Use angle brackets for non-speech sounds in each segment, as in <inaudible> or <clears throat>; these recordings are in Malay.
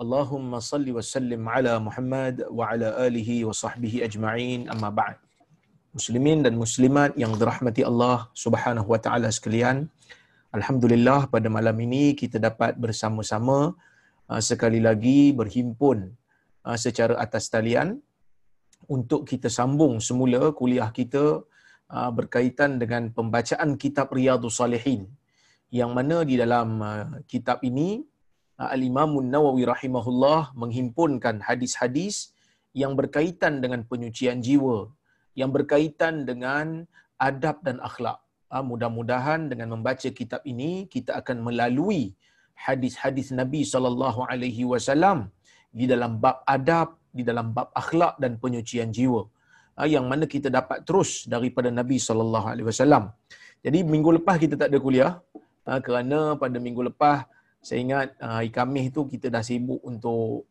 Allahumma salli wa sallim ala Muhammad wa ala alihi wa sahbihi ajma'in amma ba'd. Muslimin dan muslimat yang dirahmati Allah Subhanahu wa taala sekalian. Alhamdulillah pada malam ini kita dapat bersama-sama uh, sekali lagi berhimpun uh, secara atas talian untuk kita sambung semula kuliah kita uh, berkaitan dengan pembacaan kitab Riyadhus Salihin yang mana di dalam uh, kitab ini Al-Imam Nawawi rahimahullah menghimpunkan hadis-hadis yang berkaitan dengan penyucian jiwa, yang berkaitan dengan adab dan akhlak. Mudah-mudahan dengan membaca kitab ini kita akan melalui hadis-hadis Nabi sallallahu alaihi wasallam di dalam bab adab, di dalam bab akhlak dan penyucian jiwa. Yang mana kita dapat terus daripada Nabi sallallahu alaihi wasallam. Jadi minggu lepas kita tak ada kuliah kerana pada minggu lepas saya ingat uh, hari Khamis tu kita dah sibuk untuk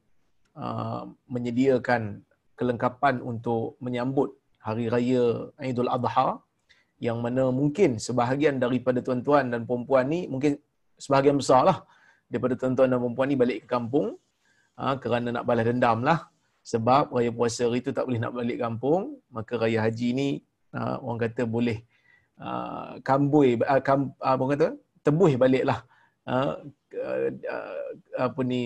uh, menyediakan kelengkapan untuk menyambut hari raya Aidul Adha yang mana mungkin sebahagian daripada tuan-tuan dan perempuan ni mungkin sebahagian besar lah daripada tuan-tuan dan perempuan ni balik ke kampung. Uh, kerana nak balas dendam lah. Sebab raya puasa hari tu tak boleh nak balik kampung. Maka raya haji ni uh, orang kata boleh uh, kambui uh, kam, uh, orang kata? Tebuh baliklah. Uh, uh, apa ni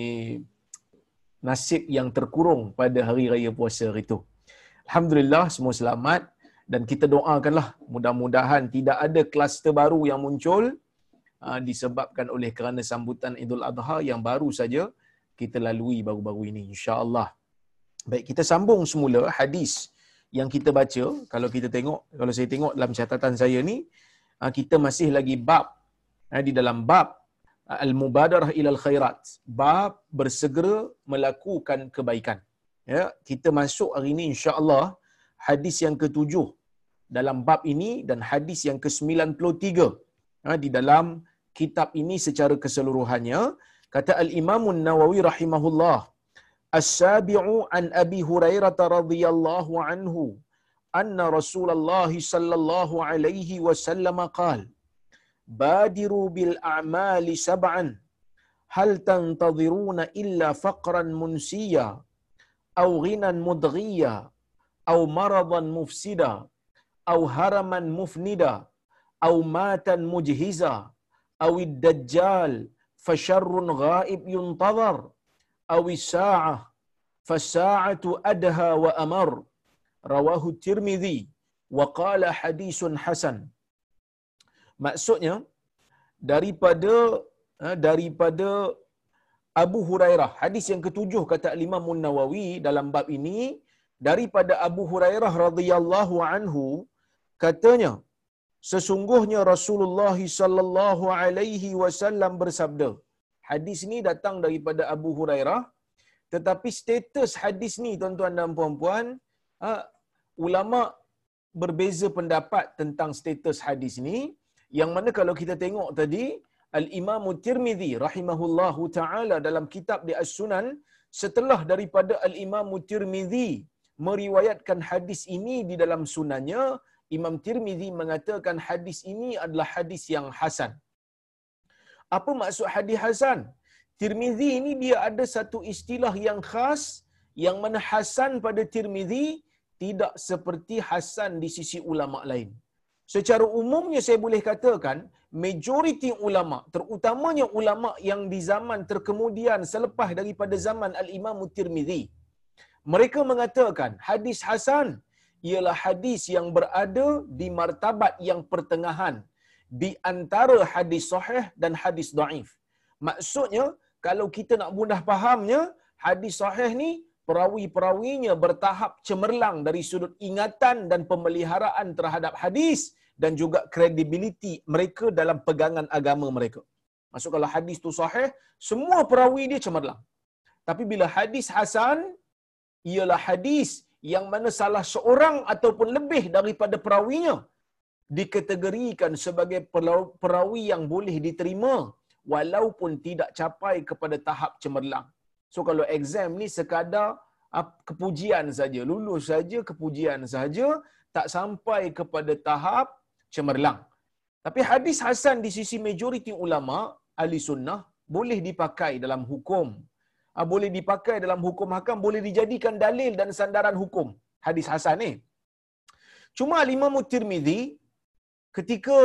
nasib yang terkurung pada hari raya puasa itu. Alhamdulillah semua selamat dan kita doakanlah mudah-mudahan tidak ada kluster baru yang muncul uh, disebabkan oleh kerana sambutan Idul Adha yang baru saja kita lalui baru-baru ini insya-Allah. Baik kita sambung semula hadis yang kita baca kalau kita tengok kalau saya tengok dalam catatan saya ni kita masih lagi bab di dalam bab al-mubadarah ilal khairat. Bab bersegera melakukan kebaikan. Ya kita masuk hari ini insya-Allah hadis yang ketujuh dalam bab ini dan hadis yang ke-93. Ha, di dalam kitab ini secara keseluruhannya kata al-Imam nawawi rahimahullah as-sabi'u an Abi Hurairah radhiyallahu anhu anna Rasulullah sallallahu alaihi wasallam qala بادروا بالأعمال سبعا. هل تنتظرون إلا فقرا منسيا أو غنى مدغيا أو مرضا مفسدا أو هرما مفندا أو ماتا مجهزا أو الدجال فشر غائب ينتظر أو الساعة فالساعة أدهى وأمر. رواه الترمذي وقال حديث حسن. Maksudnya daripada daripada Abu Hurairah. Hadis yang ketujuh kata Imam Nawawi dalam bab ini daripada Abu Hurairah radhiyallahu anhu katanya sesungguhnya Rasulullah sallallahu alaihi wasallam bersabda. Hadis ini datang daripada Abu Hurairah tetapi status hadis ni tuan-tuan dan puan-puan ulama berbeza pendapat tentang status hadis ni yang mana kalau kita tengok tadi Al-Imam Tirmizi rahimahullahu taala dalam kitab di As-Sunan setelah daripada Al-Imam Tirmizi meriwayatkan hadis ini di dalam sunannya Imam Tirmizi mengatakan hadis ini adalah hadis yang hasan. Apa maksud hadis hasan? Tirmizi ini dia ada satu istilah yang khas yang mana hasan pada Tirmizi tidak seperti hasan di sisi ulama lain secara umumnya saya boleh katakan majoriti ulama terutamanya ulama yang di zaman terkemudian selepas daripada zaman al-Imam Tirmizi mereka mengatakan hadis hasan ialah hadis yang berada di martabat yang pertengahan di antara hadis sahih dan hadis daif. Maksudnya kalau kita nak mudah fahamnya hadis sahih ni perawi-perawinya bertahap cemerlang dari sudut ingatan dan pemeliharaan terhadap hadis dan juga kredibiliti mereka dalam pegangan agama mereka. Maksud kalau hadis tu sahih, semua perawi dia cemerlang. Tapi bila hadis hasan ialah hadis yang mana salah seorang ataupun lebih daripada perawinya dikategorikan sebagai perawi yang boleh diterima walaupun tidak capai kepada tahap cemerlang. So kalau exam ni sekadar kepujian saja, lulus saja kepujian saja, tak sampai kepada tahap cemerlang. Tapi hadis hasan di sisi majoriti ulama ahli sunnah boleh dipakai dalam hukum. Ah, boleh dipakai dalam hukum hakam, boleh dijadikan dalil dan sandaran hukum. Hadis hasan ni. Cuma Imam Tirmizi ketika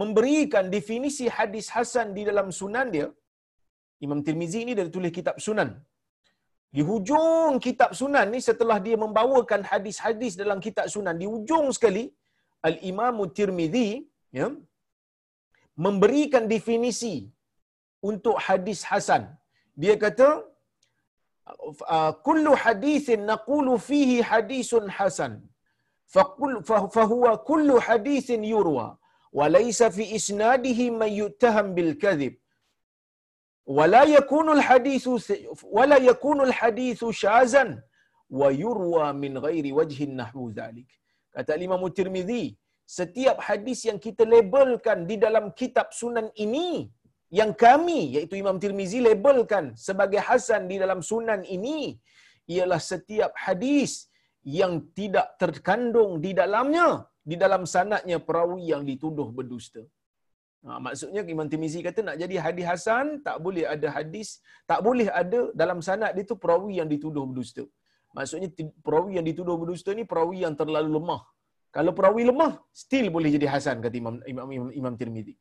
memberikan definisi hadis hasan di dalam sunan dia, Imam Tirmizi ni dia tulis kitab sunan. Di hujung kitab sunan ni setelah dia membawakan hadis-hadis dalam kitab sunan, di hujung sekali, Al-Imam Tirmizi ya, memberikan definisi untuk hadis hasan. Dia kata, kullu hadithin naqulu fihi hadisun hasan. فهو كل حديث يروى وليس في إسناده من يتهم بالكذب ولا يكون الحديث ولا يكون الحديث شاذا ويروى من غير وجه نحو ذلك kata Imam Tirmizi setiap hadis yang kita labelkan di dalam kitab sunan ini yang kami iaitu Imam Tirmizi labelkan sebagai hasan di dalam sunan ini ialah setiap hadis yang tidak terkandung di dalamnya di dalam sanatnya perawi yang dituduh berdusta. Ha, maksudnya Imam Tirmizi kata nak jadi hadis hasan tak boleh ada hadis tak boleh ada dalam sanad dia tu perawi yang dituduh berdusta. Maksudnya perawi yang dituduh berdusta ni perawi yang terlalu lemah. Kalau perawi lemah still boleh jadi hasan kata Imam Imam Imam, Imam Tirmizi.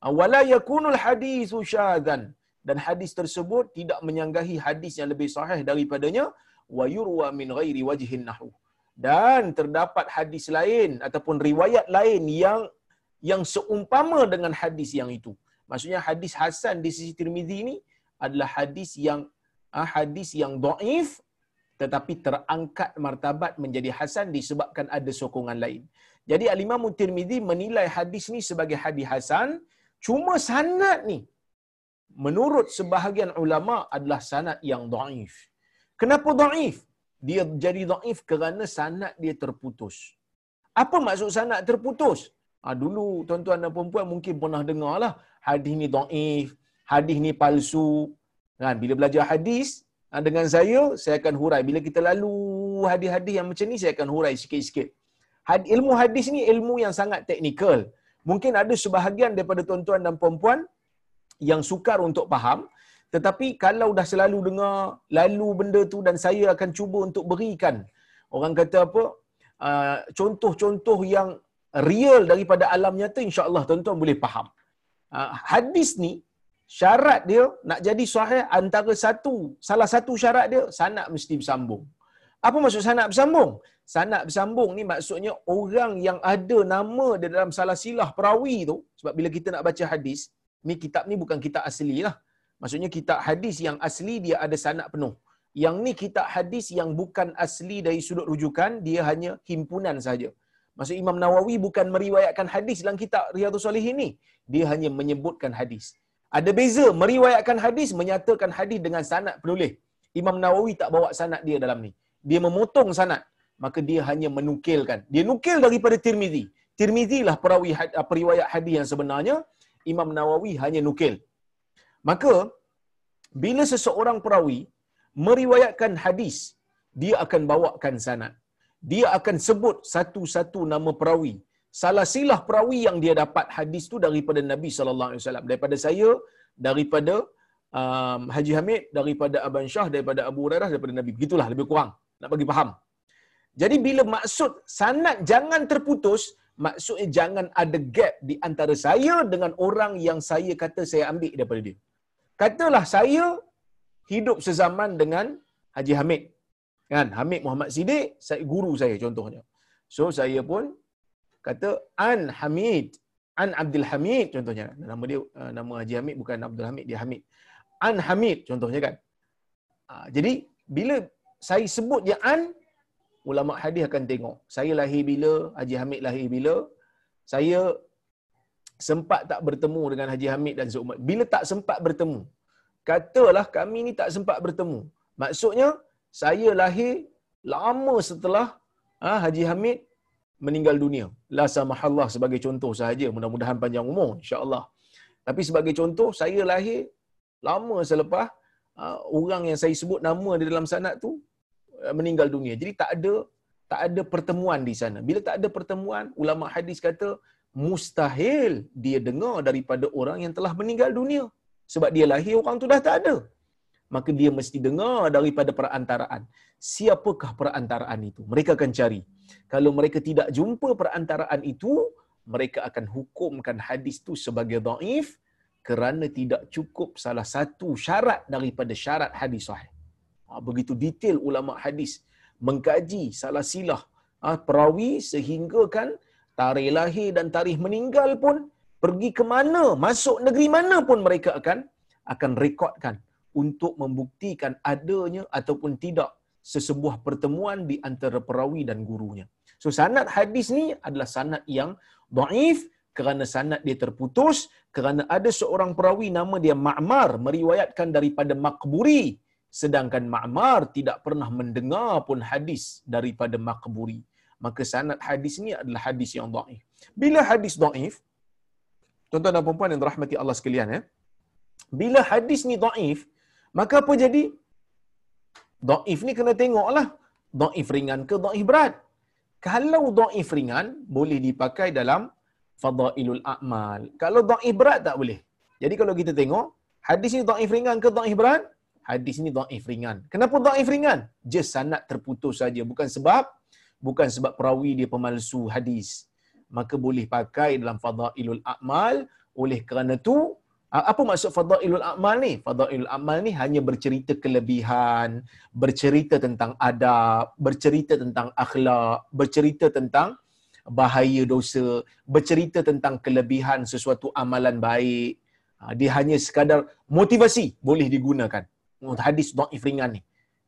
Ha, wala yakunul hadisu syadzan dan hadis tersebut tidak menyanggahi hadis yang lebih sahih daripadanya wa yurwa min ghairi wajhin nahu dan terdapat hadis lain ataupun riwayat lain yang yang seumpama dengan hadis yang itu. Maksudnya hadis hasan di sisi Tirmizi ini adalah hadis yang ah, hadis yang dhaif tetapi terangkat martabat menjadi hasan disebabkan ada sokongan lain. Jadi Al-Imam Tirmizi menilai hadis ni sebagai hadis hasan cuma sanad ni menurut sebahagian ulama adalah sanad yang dhaif. Kenapa dhaif? Dia jadi dhaif kerana sanad dia terputus. Apa maksud sanad terputus? Ha, dulu tuan-tuan dan puan mungkin pernah dengar lah hadis ni dhaif, hadis ni palsu. Kan bila belajar hadis ha, dengan saya saya akan hurai bila kita lalu hadis-hadis yang macam ni saya akan hurai sikit-sikit. Had, ilmu hadis ni ilmu yang sangat teknikal. Mungkin ada sebahagian daripada tuan-tuan dan puan-puan yang sukar untuk faham tetapi kalau dah selalu dengar lalu benda tu dan saya akan cuba untuk berikan orang kata apa uh, contoh-contoh yang real daripada alam nyata insya-Allah tuan-tuan boleh faham. Uh, hadis ni syarat dia nak jadi sahih antara satu salah satu syarat dia sanad mesti bersambung. Apa maksud sanad bersambung? Sanad bersambung ni maksudnya orang yang ada nama dia dalam salah silah perawi tu sebab bila kita nak baca hadis ni kitab ni bukan kitab asli lah. Maksudnya kitab hadis yang asli dia ada sanad penuh. Yang ni kitab hadis yang bukan asli dari sudut rujukan, dia hanya himpunan saja. Maksud Imam Nawawi bukan meriwayatkan hadis dalam kitab Riyadhus Salihin ni. Dia hanya menyebutkan hadis. Ada beza meriwayatkan hadis, menyatakan hadis dengan sanad penulis. Imam Nawawi tak bawa sanad dia dalam ni. Dia memotong sanad. Maka dia hanya menukilkan. Dia nukil daripada Tirmizi. Tirmizi lah perawi periwayat hadis yang sebenarnya. Imam Nawawi hanya nukil. Maka, bila seseorang perawi meriwayatkan hadis, dia akan bawakan sanad dia akan sebut satu-satu nama perawi. Salah silah perawi yang dia dapat hadis tu daripada Nabi sallallahu alaihi wasallam. Daripada saya, daripada um, Haji Hamid, daripada Aban Shah, daripada Abu Hurairah, daripada Nabi. Begitulah lebih kurang. Nak bagi faham. Jadi bila maksud sanad jangan terputus, maksudnya jangan ada gap di antara saya dengan orang yang saya kata saya ambil daripada dia. Katalah saya hidup sezaman dengan Haji Hamid kan Hamid Muhammad Siddiq saya guru saya contohnya so saya pun kata an Hamid. An Abdul Hamid contohnya. Nama dia uh, nama Haji Hamid bukan Abdul Hamid dia Hamid. An Hamid contohnya kan. Uh, jadi bila saya sebut dia an ulama hadis akan tengok. Saya lahir bila Haji Hamid lahir bila saya sempat tak bertemu dengan Haji Hamid dan seumat bila tak sempat bertemu katalah kami ni tak sempat bertemu. Maksudnya, saya lahir lama setelah ha, Haji Hamid meninggal dunia. La samahallah sebagai contoh sahaja. Mudah-mudahan panjang umur, insyaAllah. Tapi sebagai contoh, saya lahir lama selepas uh, orang yang saya sebut nama di dalam sanad tu uh, meninggal dunia. Jadi tak ada tak ada pertemuan di sana. Bila tak ada pertemuan, ulama hadis kata mustahil dia dengar daripada orang yang telah meninggal dunia. Sebab dia lahir orang tu dah tak ada. Maka dia mesti dengar daripada perantaraan. Siapakah perantaraan itu? Mereka akan cari. Kalau mereka tidak jumpa perantaraan itu, mereka akan hukumkan hadis itu sebagai daif kerana tidak cukup salah satu syarat daripada syarat hadis sahih. Ha, begitu detail ulama hadis mengkaji salah silah ha, perawi sehingga kan tarikh lahir dan tarikh meninggal pun pergi ke mana, masuk negeri mana pun mereka akan akan rekodkan untuk membuktikan adanya ataupun tidak sesebuah pertemuan di antara perawi dan gurunya. So sanad hadis ni adalah sanad yang daif kerana sanad dia terputus kerana ada seorang perawi nama dia Ma'mar meriwayatkan daripada Maqburi sedangkan Ma'mar tidak pernah mendengar pun hadis daripada Maqburi maka sanad hadis ni adalah hadis yang daif bila hadis daif tuan-tuan dan puan yang dirahmati Allah sekalian ya bila hadis ni daif maka apa jadi daif ni kena tengoklah daif ringan ke daif berat kalau daif ringan boleh dipakai dalam fadailul a'mal. Kalau dhaif berat tak boleh. Jadi kalau kita tengok, hadis ni dhaif ringan ke dhaif berat? Hadis ni dhaif ringan. Kenapa dhaif ringan? Just sanad terputus saja, bukan sebab bukan sebab perawi dia pemalsu hadis. Maka boleh pakai dalam fadailul a'mal. Oleh kerana tu, apa maksud fadailul a'mal ni? Fadailul a'mal ni hanya bercerita kelebihan, bercerita tentang adab, bercerita tentang akhlak, bercerita tentang bahaya dosa, bercerita tentang kelebihan sesuatu amalan baik. Ha, dia hanya sekadar motivasi boleh digunakan. Hadis dhaif ringan ni.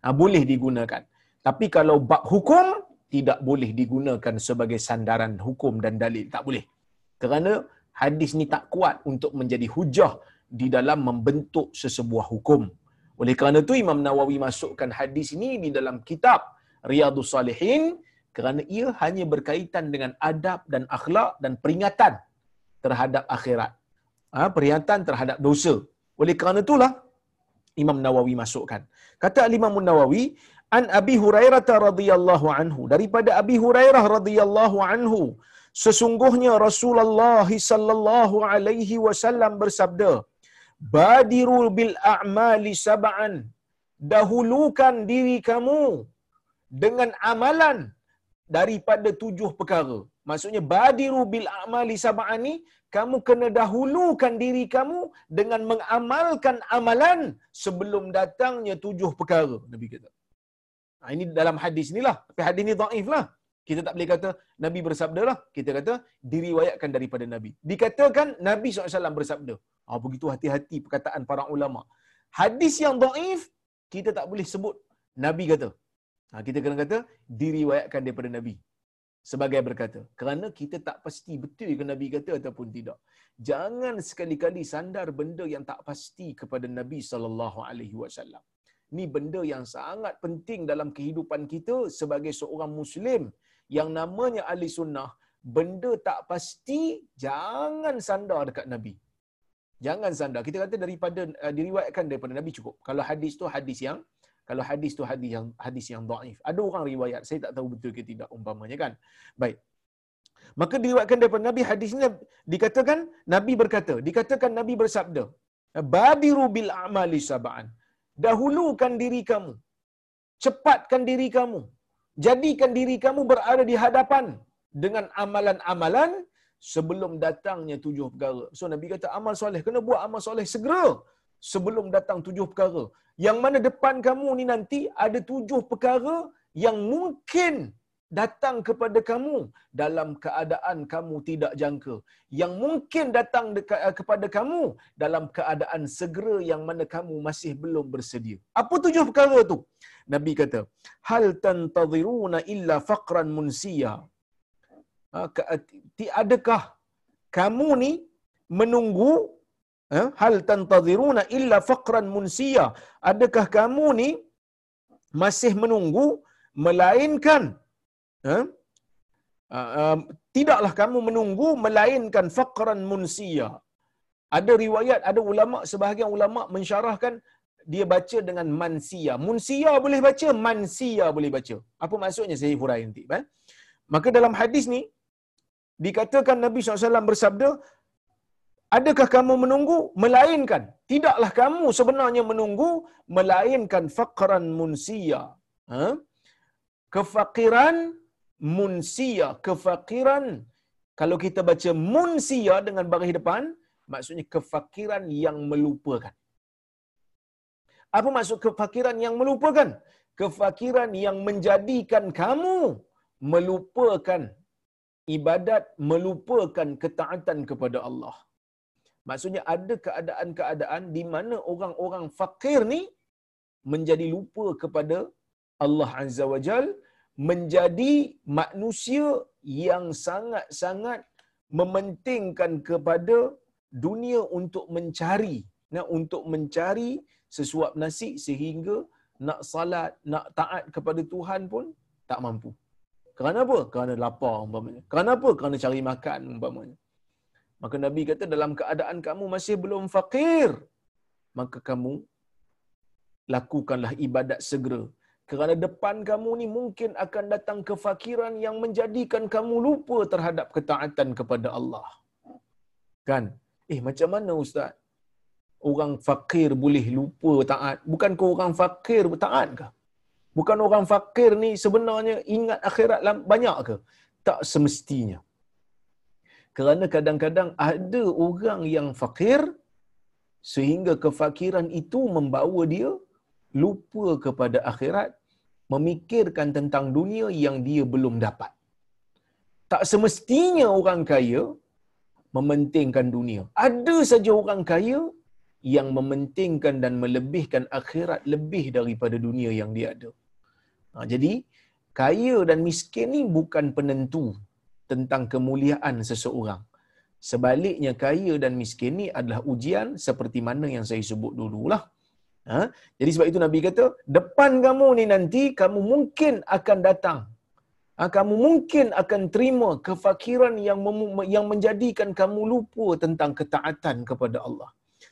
Ha, boleh digunakan. Tapi kalau bab hukum tidak boleh digunakan sebagai sandaran hukum dan dalil. Tak boleh. Kerana hadis ni tak kuat untuk menjadi hujah di dalam membentuk sesebuah hukum. Oleh kerana itu Imam Nawawi masukkan hadis ini di dalam kitab Riyadus Salihin kerana ia hanya berkaitan dengan adab dan akhlak dan peringatan terhadap akhirat. Ha, peringatan terhadap dosa. Oleh kerana itulah Imam Nawawi masukkan. Kata Imam Nawawi, an Abi Hurairah radhiyallahu anhu daripada Abi Hurairah radhiyallahu anhu sesungguhnya Rasulullah sallallahu alaihi wasallam bersabda badiru bil a'mali sab'an dahulukan diri kamu dengan amalan daripada tujuh perkara. Maksudnya badiru bil amali sab'ani, kamu kena dahulukan diri kamu dengan mengamalkan amalan sebelum datangnya tujuh perkara. Nabi kata. Ha, ini dalam hadis ni lah. Tapi hadis ni dhaif lah. Kita tak boleh kata Nabi bersabda lah. Kita kata diriwayatkan daripada Nabi. Dikatakan Nabi SAW bersabda. Ha, begitu hati-hati perkataan para ulama. Hadis yang dhaif, kita tak boleh sebut Nabi kata. Ha, kita kena kata diriwayatkan daripada Nabi sebagai berkata. Kerana kita tak pasti betul ke Nabi kata ataupun tidak. Jangan sekali-kali sandar benda yang tak pasti kepada Nabi sallallahu alaihi wasallam. Ni benda yang sangat penting dalam kehidupan kita sebagai seorang muslim yang namanya ahli sunnah. Benda tak pasti jangan sandar dekat Nabi. Jangan sandar. Kita kata daripada uh, diriwayatkan daripada Nabi cukup. Kalau hadis tu hadis yang kalau hadis tu hadis yang hadis yang dhaif. Ada orang riwayat, saya tak tahu betul ke tidak umpamanya kan. Baik. Maka diriwayatkan daripada Nabi hadis ini dikatakan Nabi berkata, dikatakan Nabi bersabda, "Badiru bil a'mali sab'an." Dahulukan diri kamu. Cepatkan diri kamu. Jadikan diri kamu berada di hadapan dengan amalan-amalan sebelum datangnya tujuh perkara. So Nabi kata amal soleh, kena buat amal soleh segera sebelum datang tujuh perkara. Yang mana depan kamu ni nanti ada tujuh perkara yang mungkin datang kepada kamu dalam keadaan kamu tidak jangka. Yang mungkin datang dekat, uh, kepada kamu dalam keadaan segera yang mana kamu masih belum bersedia. Apa tujuh perkara tu? Nabi kata, Hal tantaziruna illa faqran munsiya. Uh, adakah kamu ni menunggu Eh? hal tantaziruna illa faqran munsiya adakah kamu ni masih menunggu melainkan ha? uh, uh, tidaklah kamu menunggu melainkan faqran munsiya ada riwayat ada ulama sebahagian ulama mensyarahkan dia baca dengan mansia munsia boleh baca mansia boleh baca apa maksudnya saya hurai nanti eh? maka dalam hadis ni dikatakan Nabi SAW bersabda Adakah kamu menunggu? Melainkan. Tidaklah kamu sebenarnya menunggu. Melainkan faqran munsia. Ha? Kefakiran munsia. Kefakiran. Kalau kita baca munsia dengan baris depan, maksudnya kefakiran yang melupakan. Apa maksud kefakiran yang melupakan? Kefakiran yang menjadikan kamu melupakan ibadat, melupakan ketaatan kepada Allah. Maksudnya ada keadaan-keadaan di mana orang-orang fakir ni menjadi lupa kepada Allah Azza wa Jal, menjadi manusia yang sangat-sangat mementingkan kepada dunia untuk mencari, nak untuk mencari sesuap nasi sehingga nak salat, nak taat kepada Tuhan pun tak mampu. Kerana apa? Kerana lapar umpamanya. Kerana apa? Kerana cari makan umpamanya. Maka Nabi kata dalam keadaan kamu masih belum fakir, maka kamu lakukanlah ibadat segera. Kerana depan kamu ni mungkin akan datang kefakiran yang menjadikan kamu lupa terhadap ketaatan kepada Allah. Kan? Eh macam mana ustaz? Orang fakir boleh lupa taat. Bukankah orang fakir taat ke? Bukan orang fakir ni sebenarnya ingat akhirat banyak ke? Tak semestinya. Kerana kadang-kadang ada orang yang fakir sehingga kefakiran itu membawa dia lupa kepada akhirat, memikirkan tentang dunia yang dia belum dapat. Tak semestinya orang kaya mementingkan dunia. Ada saja orang kaya yang mementingkan dan melebihkan akhirat lebih daripada dunia yang dia ada. Ha, jadi, kaya dan miskin ni bukan penentu tentang kemuliaan seseorang. Sebaliknya kaya dan miskin ni adalah ujian seperti mana yang saya sebut dululah. Ha? Jadi sebab itu Nabi kata, depan kamu ni nanti kamu mungkin akan datang. Ha? Kamu mungkin akan terima kefakiran yang mem- yang menjadikan kamu lupa tentang ketaatan kepada Allah.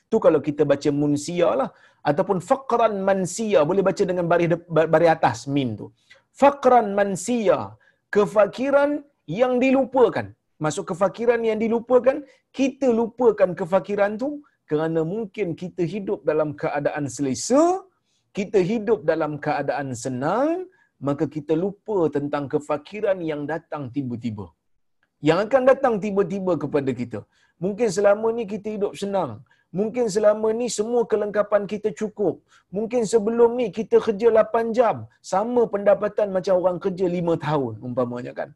Tu kalau kita baca munsia lah ataupun faqran mansia boleh baca dengan baris baris atas min tu. Faqran mansia, kefakiran yang dilupakan. Masuk kefakiran yang dilupakan, kita lupakan kefakiran tu kerana mungkin kita hidup dalam keadaan selesa, kita hidup dalam keadaan senang, maka kita lupa tentang kefakiran yang datang tiba-tiba. Yang akan datang tiba-tiba kepada kita. Mungkin selama ni kita hidup senang. Mungkin selama ni semua kelengkapan kita cukup. Mungkin sebelum ni kita kerja 8 jam. Sama pendapatan macam orang kerja 5 tahun umpamanya kan.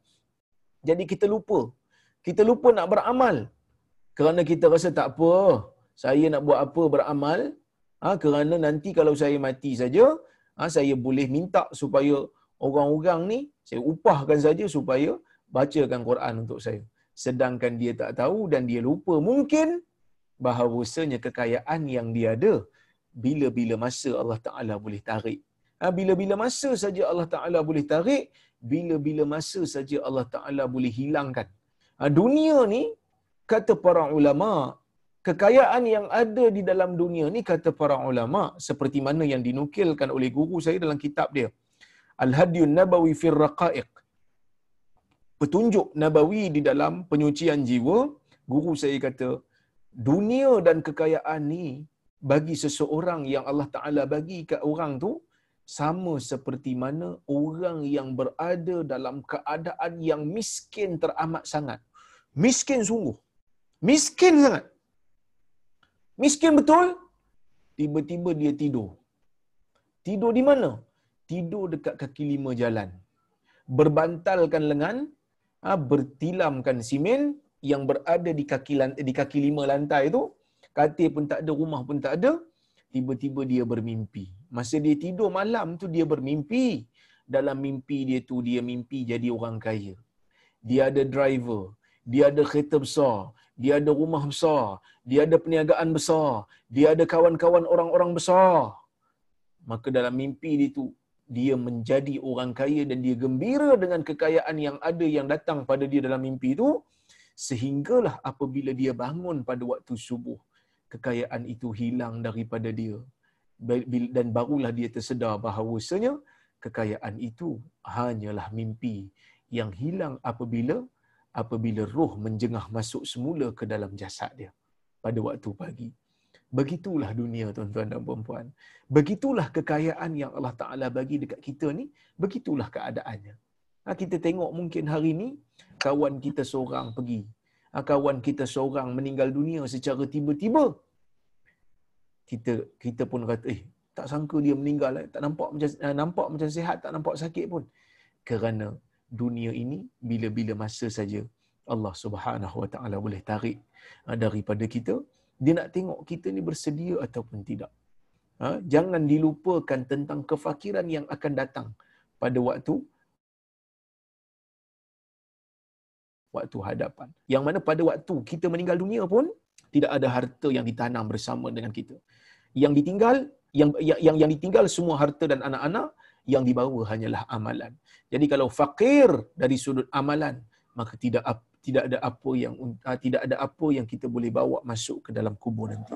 Jadi kita lupa. Kita lupa nak beramal. Kerana kita rasa tak apa. Saya nak buat apa beramal. Ha, kerana nanti kalau saya mati saja, ha, saya boleh minta supaya orang-orang ni, saya upahkan saja supaya bacakan Quran untuk saya. Sedangkan dia tak tahu dan dia lupa mungkin bahawasanya kekayaan yang dia ada, bila-bila masa Allah Ta'ala boleh tarik. Ha, bila-bila masa saja Allah Ta'ala boleh tarik, bila-bila masa saja Allah Ta'ala boleh hilangkan. Ha, dunia ni, kata para ulama, kekayaan yang ada di dalam dunia ni, kata para ulama, seperti mana yang dinukilkan oleh guru saya dalam kitab dia. Al-Hadiyun Nabawi fir Raqaiq. Petunjuk Nabawi di dalam penyucian jiwa, guru saya kata, dunia dan kekayaan ni bagi seseorang yang Allah Ta'ala bagi ke orang tu, sama seperti mana orang yang berada dalam keadaan yang miskin teramat sangat. Miskin sungguh. Miskin sangat. Miskin betul. Tiba-tiba dia tidur. Tidur di mana? Tidur dekat kaki lima jalan. Berbantalkan lengan, ha, bertilamkan simen yang berada di kaki di kaki lima lantai itu. Katil pun tak ada, rumah pun tak ada. Tiba-tiba dia bermimpi. Masa dia tidur malam tu dia bermimpi. Dalam mimpi dia tu dia mimpi jadi orang kaya. Dia ada driver, dia ada kereta besar, dia ada rumah besar, dia ada perniagaan besar, dia ada kawan-kawan orang-orang besar. Maka dalam mimpi dia tu dia menjadi orang kaya dan dia gembira dengan kekayaan yang ada yang datang pada dia dalam mimpi itu sehinggalah apabila dia bangun pada waktu subuh kekayaan itu hilang daripada dia. Dan barulah dia tersedar bahawasanya kekayaan itu hanyalah mimpi yang hilang apabila apabila roh menjengah masuk semula ke dalam jasad dia pada waktu pagi. Begitulah dunia tuan-tuan dan puan-puan. Begitulah kekayaan yang Allah Taala bagi dekat kita ni, begitulah keadaannya. Ha, kita tengok mungkin hari ni kawan kita seorang pergi. Ha, kawan kita seorang meninggal dunia secara tiba-tiba. Kita kita pun kata, eh tak sangka dia meninggal, eh. tak nampak macam eh, nampak macam sihat, tak nampak sakit pun. Kerana dunia ini bila-bila masa saja Allah Subhanahu Wa Taala boleh tarik ha, daripada kita dia nak tengok kita ni bersedia ataupun tidak. Ha, jangan dilupakan tentang kefakiran yang akan datang pada waktu waktu hadapan. Yang mana pada waktu kita meninggal dunia pun tidak ada harta yang ditanam bersama dengan kita. Yang ditinggal yang yang yang, yang ditinggal semua harta dan anak-anak yang dibawa hanyalah amalan. Jadi kalau fakir dari sudut amalan, maka tidak tidak ada apa yang uh, tidak ada apa yang kita boleh bawa masuk ke dalam kubur nanti.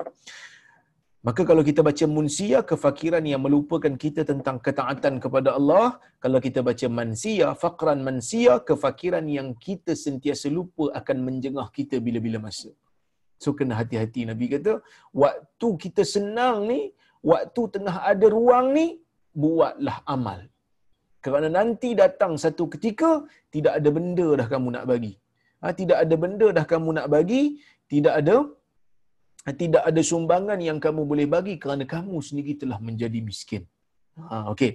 Maka kalau kita baca munsia kefakiran yang melupakan kita tentang ketaatan kepada Allah, kalau kita baca mansia faqran mansia kefakiran yang kita sentiasa lupa akan menjengah kita bila-bila masa. So kena hati-hati Nabi kata, waktu kita senang ni, waktu tengah ada ruang ni, buatlah amal. Kerana nanti datang satu ketika, tidak ada benda dah kamu nak bagi. Ha, tidak ada benda dah kamu nak bagi, tidak ada ha, tidak ada sumbangan yang kamu boleh bagi kerana kamu sendiri telah menjadi miskin. Ha, okey.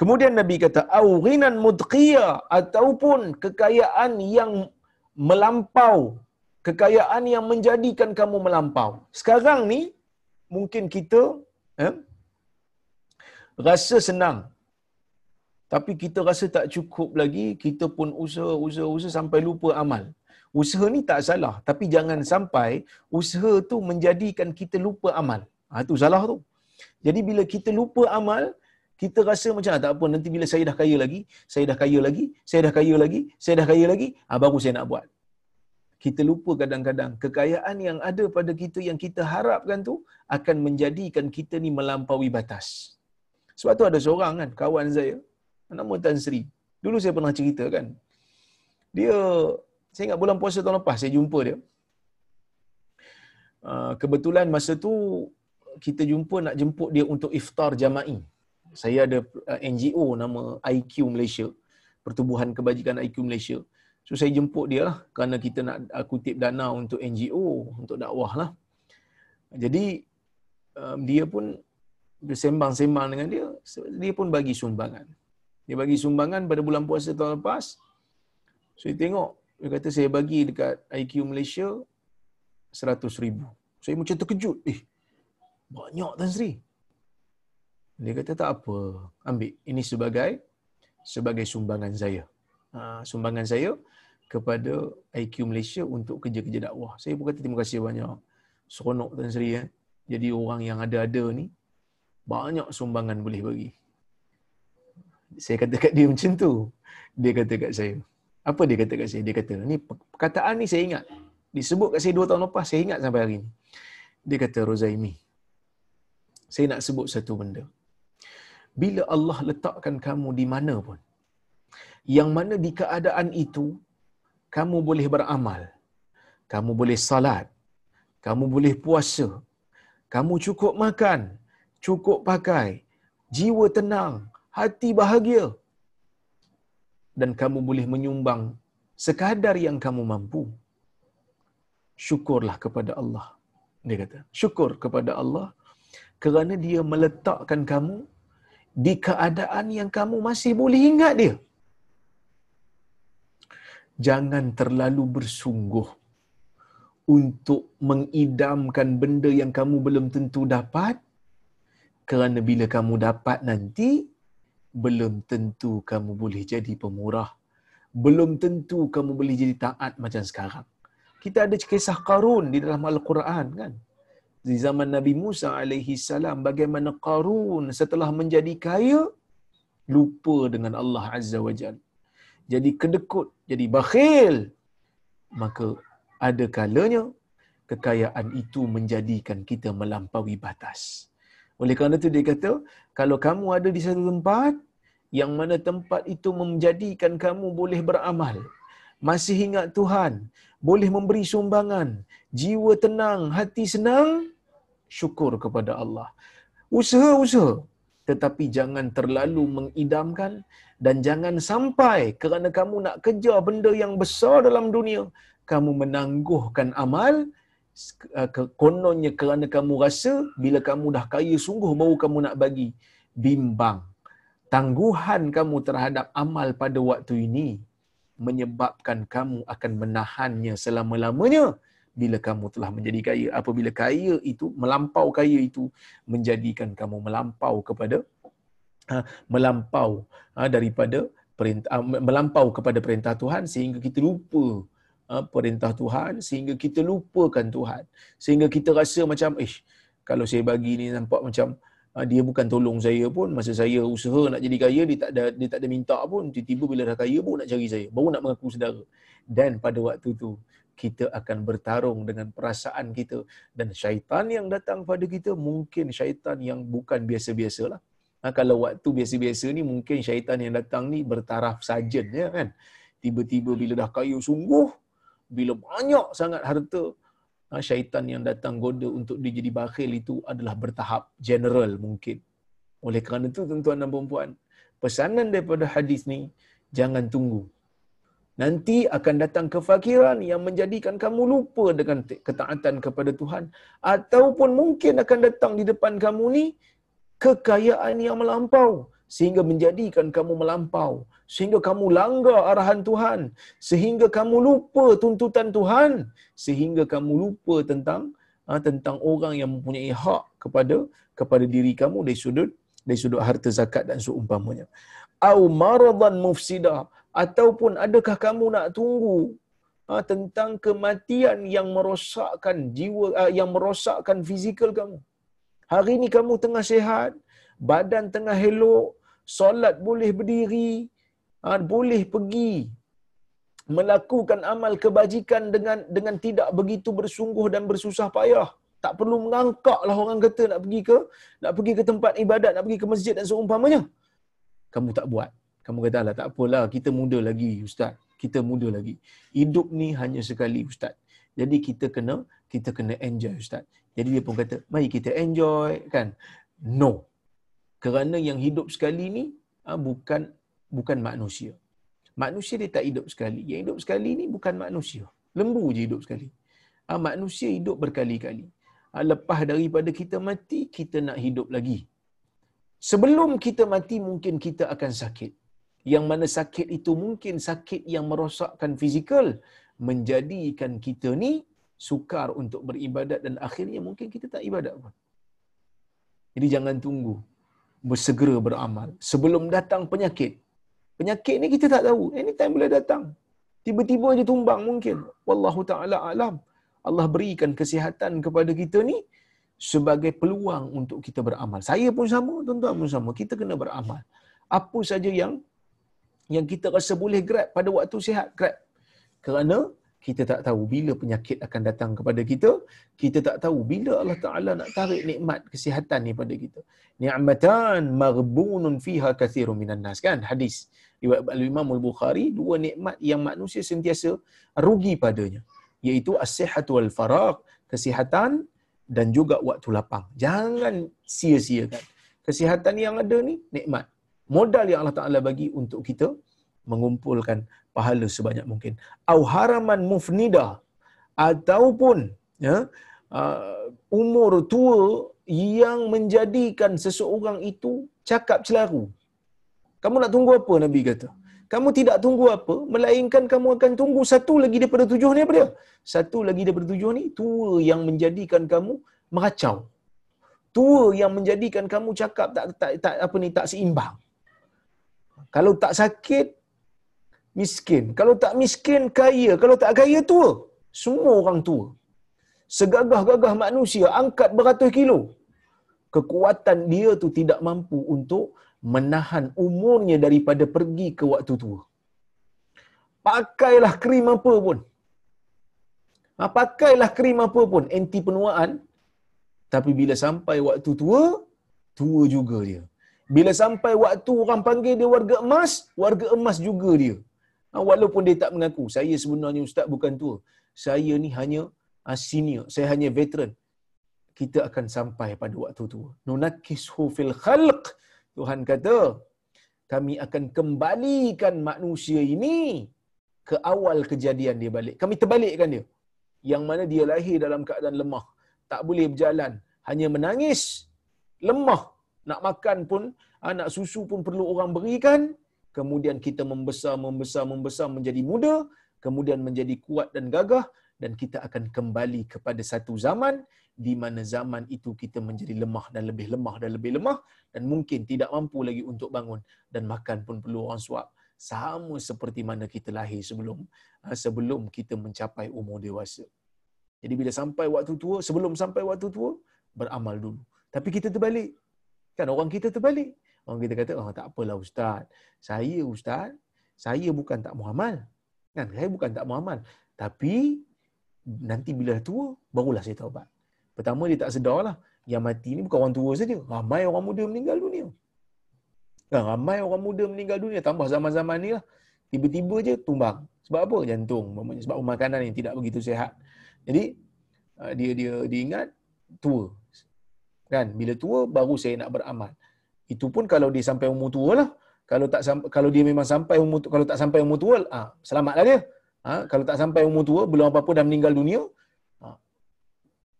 Kemudian Nabi kata, au ghinan mudqiya ataupun kekayaan yang melampau, kekayaan yang menjadikan kamu melampau. Sekarang ni mungkin kita eh, rasa senang. Tapi kita rasa tak cukup lagi, kita pun usaha, usaha, usaha sampai lupa amal. Usaha ni tak salah, tapi jangan sampai usaha tu menjadikan kita lupa amal. Ha, tu salah tu. Jadi bila kita lupa amal, kita rasa macam ah, tak apa nanti bila saya dah kaya lagi, saya dah kaya lagi, saya dah kaya lagi, saya dah kaya lagi, ha, baru saya nak buat. Kita lupa kadang-kadang kekayaan yang ada pada kita yang kita harapkan tu akan menjadikan kita ni melampaui batas. Sebab tu ada seorang kan, kawan saya, nama Tan Sri. Dulu saya pernah cerita kan. Dia, saya ingat bulan puasa tahun lepas saya jumpa dia. Ah, kebetulan masa tu kita jumpa nak jemput dia untuk iftar jama'i. Saya ada ah, NGO nama IQ Malaysia. Pertubuhan Kebajikan IQ Malaysia. So saya jemput dia lah kerana kita nak ah, kutip dana untuk NGO, untuk dakwah lah. Jadi dia pun bersembang-sembang dengan dia, dia pun bagi sumbangan. Dia bagi sumbangan pada bulan puasa tahun lepas. So, dia tengok, dia kata saya bagi dekat IQ Malaysia 100 ribu. Saya macam terkejut. Eh, banyak Tan Sri. Dia kata tak apa, ambil. Ini sebagai sebagai sumbangan saya. Ha, sumbangan saya kepada IQ Malaysia untuk kerja-kerja dakwah. Saya pun kata terima kasih banyak. Seronok Tan Sri. Eh. Jadi orang yang ada-ada ni, banyak sumbangan boleh bagi. Saya kata kat dia macam tu. Dia kata kat saya. Apa dia kata kat saya? Dia kata, ni perkataan ni saya ingat. Disebut kat saya dua tahun lepas, saya ingat sampai hari ni. Dia kata, Rozaimi, saya nak sebut satu benda. Bila Allah letakkan kamu di mana pun, yang mana di keadaan itu, kamu boleh beramal, kamu boleh salat, kamu boleh puasa, kamu cukup makan, cukup pakai, jiwa tenang, hati bahagia. Dan kamu boleh menyumbang sekadar yang kamu mampu. Syukurlah kepada Allah. Dia kata, syukur kepada Allah kerana dia meletakkan kamu di keadaan yang kamu masih boleh ingat dia. Jangan terlalu bersungguh untuk mengidamkan benda yang kamu belum tentu dapat kerana bila kamu dapat nanti belum tentu kamu boleh jadi pemurah belum tentu kamu boleh jadi taat macam sekarang kita ada kisah Qarun di dalam al-Quran kan di zaman Nabi Musa alaihi salam bagaimana Qarun setelah menjadi kaya lupa dengan Allah Azza wa Jal. Jadi kedekut, jadi bakhil. Maka ada kalanya kekayaan itu menjadikan kita melampaui batas. Oleh kerana itu dia kata, kalau kamu ada di satu tempat, yang mana tempat itu menjadikan kamu boleh beramal, masih ingat Tuhan, boleh memberi sumbangan, jiwa tenang, hati senang, syukur kepada Allah. Usaha-usaha, tetapi jangan terlalu mengidamkan dan jangan sampai kerana kamu nak kejar benda yang besar dalam dunia, kamu menangguhkan amal, kononnya kerana kamu rasa bila kamu dah kaya sungguh baru kamu nak bagi bimbang. Tangguhan kamu terhadap amal pada waktu ini menyebabkan kamu akan menahannya selama-lamanya bila kamu telah menjadi kaya. Apabila kaya itu melampau kaya itu menjadikan kamu melampau kepada ha, melampau ha, daripada perintah melampau kepada perintah Tuhan sehingga kita lupa perintah Tuhan sehingga kita lupakan Tuhan sehingga kita rasa macam ish kalau saya bagi ni nampak macam uh, dia bukan tolong saya pun masa saya usaha nak jadi kaya dia tak ada dia tak ada minta pun tiba-tiba bila dah kaya pun nak cari saya baru nak mengaku saudara dan pada waktu tu kita akan bertarung dengan perasaan kita dan syaitan yang datang pada kita mungkin syaitan yang bukan biasa-biasalah. Ha, kalau waktu biasa-biasa ni mungkin syaitan yang datang ni bertaraf sajen ya kan. Tiba-tiba bila dah kaya sungguh, bila banyak sangat harta, ha, syaitan yang datang goda untuk dia jadi bakhil itu adalah bertahap general mungkin. Oleh kerana itu tuan-tuan dan puan pesanan daripada hadis ni jangan tunggu. Nanti akan datang kefakiran yang menjadikan kamu lupa dengan ketaatan kepada Tuhan ataupun mungkin akan datang di depan kamu ni kekayaan yang melampau sehingga menjadikan kamu melampau sehingga kamu langgar arahan Tuhan sehingga kamu lupa tuntutan Tuhan sehingga kamu lupa tentang ha, tentang orang yang mempunyai hak kepada kepada diri kamu dari sudut dari sudut harta zakat dan seumpamanya. Au maradan mufsida ataupun adakah kamu nak tunggu ha, tentang kematian yang merosakkan jiwa ha, yang merosakkan fizikal kamu? Hari ini kamu tengah sihat badan tengah elok solat boleh berdiri ha, boleh pergi melakukan amal kebajikan dengan dengan tidak begitu bersungguh dan bersusah payah. Tak perlu mengangkak lah orang kata nak pergi ke nak pergi ke tempat ibadat nak pergi ke masjid dan seumpamanya. Kamu tak buat. Kamu kata lah tak apalah kita muda lagi ustaz. Kita muda lagi. Hidup ni hanya sekali ustaz. Jadi kita kena kita kena enjoy ustaz. Jadi dia pun kata mari kita enjoy kan? No kerana yang hidup sekali ni ah, bukan bukan manusia. Manusia dia tak hidup sekali. Yang hidup sekali ni bukan manusia. Lembu je hidup sekali. Ah, manusia hidup berkali-kali. Ah, lepas daripada kita mati, kita nak hidup lagi. Sebelum kita mati, mungkin kita akan sakit. Yang mana sakit itu mungkin sakit yang merosakkan fizikal, menjadikan kita ni sukar untuk beribadat dan akhirnya mungkin kita tak ibadat pun. Jadi jangan tunggu bersegera beramal sebelum datang penyakit. Penyakit ni kita tak tahu. Anytime boleh datang. Tiba-tiba aja tumbang mungkin. Wallahu taala alam. Allah berikan kesihatan kepada kita ni sebagai peluang untuk kita beramal. Saya pun sama, tuan-tuan pun sama. Kita kena beramal. Apa saja yang yang kita rasa boleh grab pada waktu sihat, grab. Kerana kita tak tahu bila penyakit akan datang kepada kita. Kita tak tahu bila Allah Taala nak tarik nikmat kesihatan ni pada kita. Ni'matan maghbunun fiha kathirun minan nas. Kan? Hadis riwayat Imam Al-Bukhari dua nikmat yang manusia sentiasa rugi padanya. Iaitu as-sihhatu wal faraq kesihatan dan juga waktu lapang. Jangan sia-siakan. Kesihatan yang ada ni nikmat. Modal yang Allah Taala bagi untuk kita mengumpulkan pahala sebanyak mungkin. Au haraman mufnida ataupun ya uh, umur tua yang menjadikan seseorang itu cakap celaru. Kamu nak tunggu apa Nabi kata? Kamu tidak tunggu apa, melainkan kamu akan tunggu satu lagi daripada tujuh ni apa dia? Satu lagi daripada tujuh ni, tua yang menjadikan kamu meracau. Tua yang menjadikan kamu cakap tak, tak, tak apa ni tak seimbang. Kalau tak sakit, miskin. Kalau tak miskin, kaya. Kalau tak kaya, tua. Semua orang tua. Segagah-gagah manusia, angkat beratus kilo. kekuatan dia tu tidak mampu untuk menahan umurnya daripada pergi ke waktu tua. Pakailah krim apa pun. Ha, pakailah krim apa pun, anti penuaan. Tapi bila sampai waktu tua, tua juga dia. Bila sampai waktu orang panggil dia warga emas, warga emas juga dia. Ha, walaupun dia tak mengaku, saya sebenarnya ustaz bukan tua. Saya ni hanya ha, senior, saya hanya veteran. Kita akan sampai pada waktu tua. Nunakishu fil khalq. Tuhan kata, kami akan kembalikan manusia ini ke awal kejadian dia balik. Kami terbalikkan dia. Yang mana dia lahir dalam keadaan lemah. Tak boleh berjalan. Hanya menangis. Lemah. Nak makan pun, anak susu pun perlu orang berikan. Kemudian kita membesar, membesar, membesar menjadi muda. Kemudian menjadi kuat dan gagah. Dan kita akan kembali kepada satu zaman di mana zaman itu kita menjadi lemah dan lebih lemah dan lebih lemah dan mungkin tidak mampu lagi untuk bangun dan makan pun perlu orang suap sama seperti mana kita lahir sebelum ha, sebelum kita mencapai umur dewasa. Jadi bila sampai waktu tua, sebelum sampai waktu tua, beramal dulu. Tapi kita terbalik. Kan orang kita terbalik. Orang kita kata, oh tak apalah ustaz. Saya ustaz, saya bukan tak muhamal. Kan? Saya bukan tak muhamal. Tapi nanti bila tua, barulah saya taubat. Pertama dia tak sedar lah. Yang mati ni bukan orang tua saja. Ramai orang muda meninggal dunia. Kan ramai orang muda meninggal dunia tambah zaman-zaman ni lah. Tiba-tiba je tumbang. Sebab apa? Jantung. Sebab makanan yang tidak begitu sehat. Jadi uh, dia dia diingat tua. Kan? Bila tua baru saya nak beramal. Itu pun kalau dia sampai umur tua lah. Kalau tak kalau dia memang sampai umur kalau tak sampai umur tua, ah selamatlah dia. Ha? kalau tak sampai umur tua, belum apa-apa dah meninggal dunia, ha?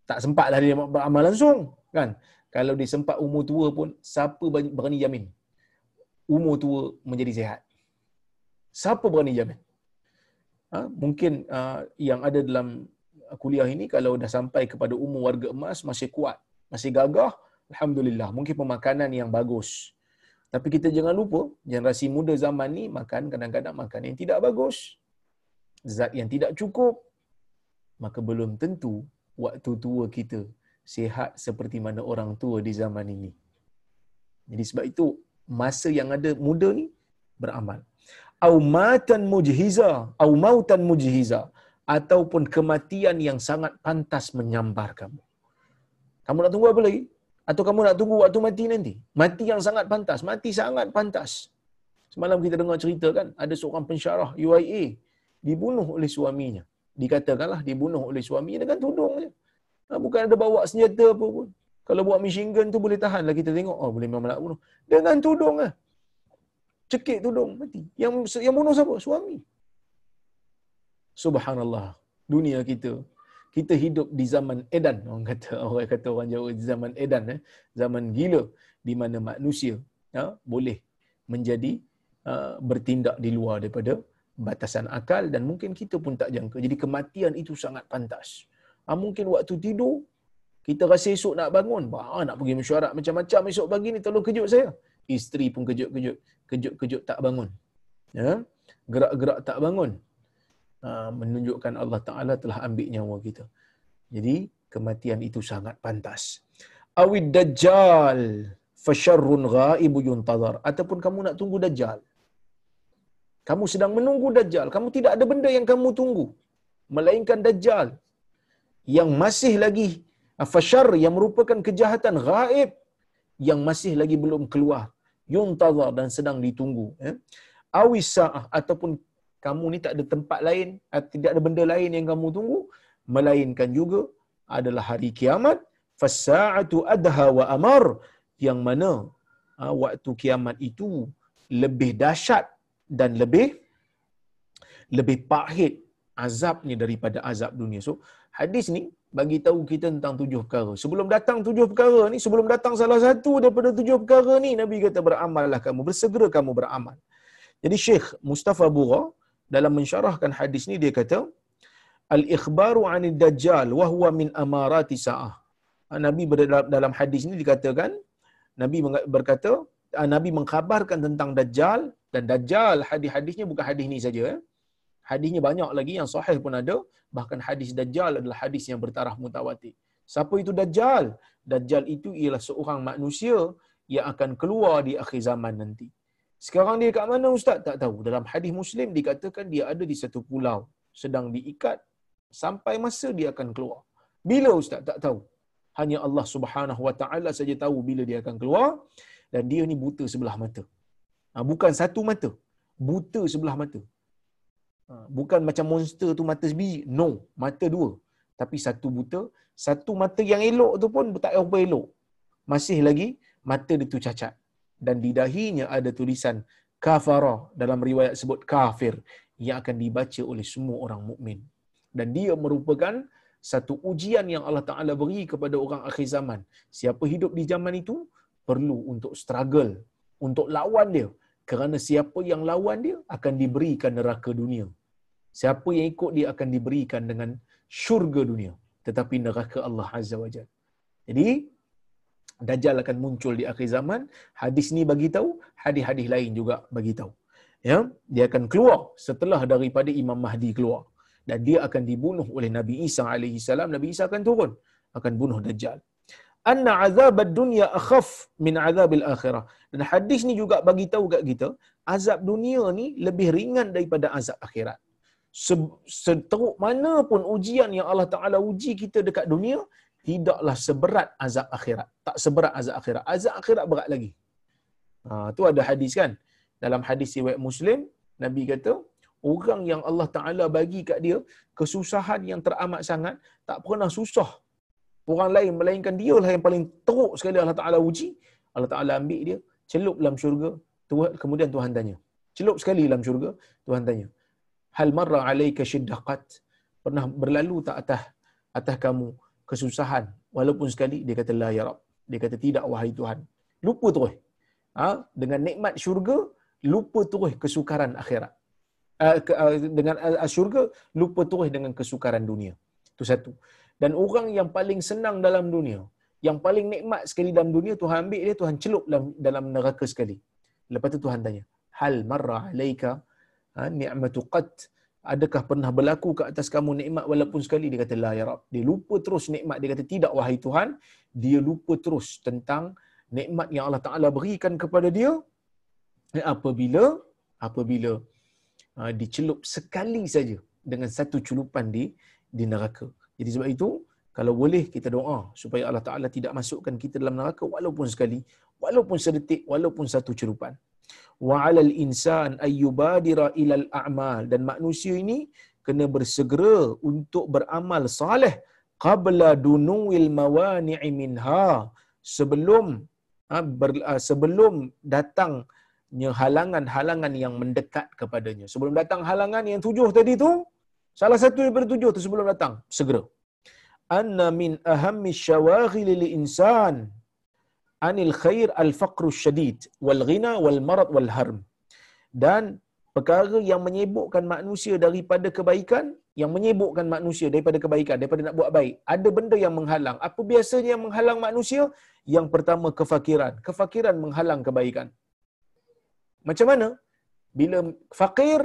tak sempatlah dia beramal langsung. Kan? Kalau dia sempat umur tua pun, siapa berani jamin? umur tua menjadi sehat. Siapa berani jamin? Ha? Mungkin uh, yang ada dalam kuliah ini kalau dah sampai kepada umur warga emas masih kuat, masih gagah, alhamdulillah. Mungkin pemakanan yang bagus. Tapi kita jangan lupa generasi muda zaman ni makan kadang-kadang makan yang tidak bagus. Zat yang tidak cukup. Maka belum tentu waktu tua kita sihat seperti mana orang tua di zaman ini. Jadi sebab itu masa yang ada muda ni beramal. Au matan mujhiza, au mautan mujhiza ataupun kematian yang sangat pantas menyambar kamu. Kamu nak tunggu apa lagi? Atau kamu nak tunggu waktu mati nanti? Mati yang sangat pantas, mati sangat pantas. Semalam kita dengar cerita kan, ada seorang pensyarah UIA dibunuh oleh suaminya. Dikatakanlah dibunuh oleh suaminya dengan tudungnya. Bukan ada bawa senjata apa pun. Kalau buat machine gun tu boleh tahan lah kita tengok. Oh boleh memang nak bunuh. Dengan tudung lah. Cekik tudung mati. Yang yang bunuh siapa? Suami. Subhanallah. Dunia kita. Kita hidup di zaman edan. Orang kata <laughs> orang kata orang Jawa di zaman edan. Eh? Zaman gila. Di mana manusia ya, boleh menjadi uh, bertindak di luar daripada batasan akal dan mungkin kita pun tak jangka. Jadi kematian itu sangat pantas. Ha, mungkin waktu tidur kita rasa esok nak bangun, bah, nak pergi mesyuarat macam-macam esok pagi ni tolong kejut saya. Isteri pun kejut-kejut, kejut-kejut tak bangun. Ya? Gerak-gerak tak bangun. Ha, menunjukkan Allah Taala telah ambil nyawa kita. Jadi kematian itu sangat pantas. Awid dajjal fasyarrun ghaibu yuntazar ataupun kamu nak tunggu dajjal. Kamu sedang menunggu dajjal, kamu tidak ada benda yang kamu tunggu melainkan dajjal yang masih lagi Afashar yang merupakan kejahatan gaib yang masih lagi belum keluar. Yuntazar dan sedang ditunggu. Ya. Awisa'ah ataupun kamu ni tak ada tempat lain, tidak ada benda lain yang kamu tunggu, melainkan juga adalah hari kiamat. Fasa'atu adha wa amar yang mana ha, waktu kiamat itu lebih dahsyat dan lebih lebih pahit azabnya daripada azab dunia. So hadis ni bagi tahu kita tentang tujuh perkara. Sebelum datang tujuh perkara ni, sebelum datang salah satu daripada tujuh perkara ni, Nabi kata beramallah kamu, bersegera kamu beramal. Jadi Syekh Mustafa Bura dalam mensyarahkan hadis ni dia kata al-ikhbaru 'anid dajjal wa huwa min amarati sa'ah. Ah, Nabi dalam hadis ni dikatakan Nabi berkata ah, Nabi mengkhabarkan tentang dajjal dan dajjal hadis-hadisnya bukan hadis ni saja eh. Hadisnya banyak lagi yang sahih pun ada. Bahkan hadis Dajjal adalah hadis yang bertaraf mutawatir. Siapa itu Dajjal? Dajjal itu ialah seorang manusia yang akan keluar di akhir zaman nanti. Sekarang dia kat mana ustaz? Tak tahu. Dalam hadis Muslim dikatakan dia ada di satu pulau sedang diikat sampai masa dia akan keluar. Bila ustaz? Tak tahu. Hanya Allah Subhanahu Wa Taala saja tahu bila dia akan keluar dan dia ni buta sebelah mata. Ha, bukan satu mata. Buta sebelah mata. Ha, bukan macam monster tu mata sebiji. No, mata dua. Tapi satu buta, satu mata yang elok tu pun tak apa elok. Masih lagi mata dia tu cacat. Dan di dahinya ada tulisan kafara dalam riwayat sebut kafir yang akan dibaca oleh semua orang mukmin. Dan dia merupakan satu ujian yang Allah Ta'ala beri kepada orang akhir zaman. Siapa hidup di zaman itu, perlu untuk struggle, untuk lawan dia. Kerana siapa yang lawan dia akan diberikan neraka dunia. Siapa yang ikut dia akan diberikan dengan syurga dunia. Tetapi neraka Allah Azza wa Jal. Jadi, Dajjal akan muncul di akhir zaman. Hadis ni bagi tahu, hadis-hadis lain juga bagi tahu. Ya, dia akan keluar setelah daripada Imam Mahdi keluar dan dia akan dibunuh oleh Nabi Isa alaihi salam. Nabi Isa akan turun, akan bunuh Dajjal. Anna azab dunya akhaf min azab akhirah. Dan hadis ni juga bagi tahu kat kita, azab dunia ni lebih ringan daripada azab akhirat. Seteruk mana pun ujian yang Allah Taala uji kita dekat dunia, tidaklah seberat azab akhirat. Tak seberat azab akhirat. Azab akhirat berat lagi. Ha, tu ada hadis kan? Dalam hadis riwayat Muslim, Nabi kata, orang yang Allah Ta'ala bagi kat dia kesusahan yang teramat sangat, tak pernah susah. Orang lain melainkan dia lah yang paling teruk sekali Allah Ta'ala uji. Allah Ta'ala ambil dia, celup dalam syurga, kemudian Tuhan tanya. Celup sekali dalam syurga, Tuhan tanya. Hal marra alaika syiddaqat. Pernah berlalu tak atas atas kamu kesusahan. Walaupun sekali dia kata la ya rab. Dia kata tidak wahai tuhan. Lupa terus. Ha? dengan nikmat syurga lupa terus kesukaran akhirat. Uh, ke, uh, dengan uh, syurga lupa terus dengan kesukaran dunia. Itu satu. Dan orang yang paling senang dalam dunia yang paling nikmat sekali dalam dunia Tuhan ambil dia Tuhan celup dalam, dalam neraka sekali. Lepas tu Tuhan tanya hal marra alaika ha, ni'matu qat adakah pernah berlaku ke atas kamu nikmat walaupun sekali? Dia kata la ya rab. Dia lupa terus nikmat. Dia kata tidak wahai tuhan. Dia lupa terus tentang nikmat yang Allah Taala berikan kepada dia. Apabila apabila uh, dicelup sekali saja dengan satu celupan di di neraka. Jadi sebab itu kalau boleh kita doa supaya Allah Taala tidak masukkan kita dalam neraka walaupun sekali walaupun sedetik walaupun satu celupan wa 'alal insan ayyubadira ilal a'mal. Dan manusia ini kena bersegera untuk beramal soleh qabla dunuil mawani'i minha. Sebelum ha, ber, ha, sebelum datangnya halangan-halangan yang mendekat kepadanya. Sebelum datang halangan yang tujuh tadi tu salah satu daripada tujuh tu sebelum datang segera. Anna min ahammi syawaghil lil insan anil khair al faqru syadid wal ghina wal marad wal harm. Dan perkara yang menyibukkan manusia daripada kebaikan yang menyibukkan manusia daripada kebaikan daripada nak buat baik ada benda yang menghalang. Apa biasanya yang menghalang manusia? Yang pertama kefakiran. Kefakiran menghalang kebaikan. Macam mana? Bila fakir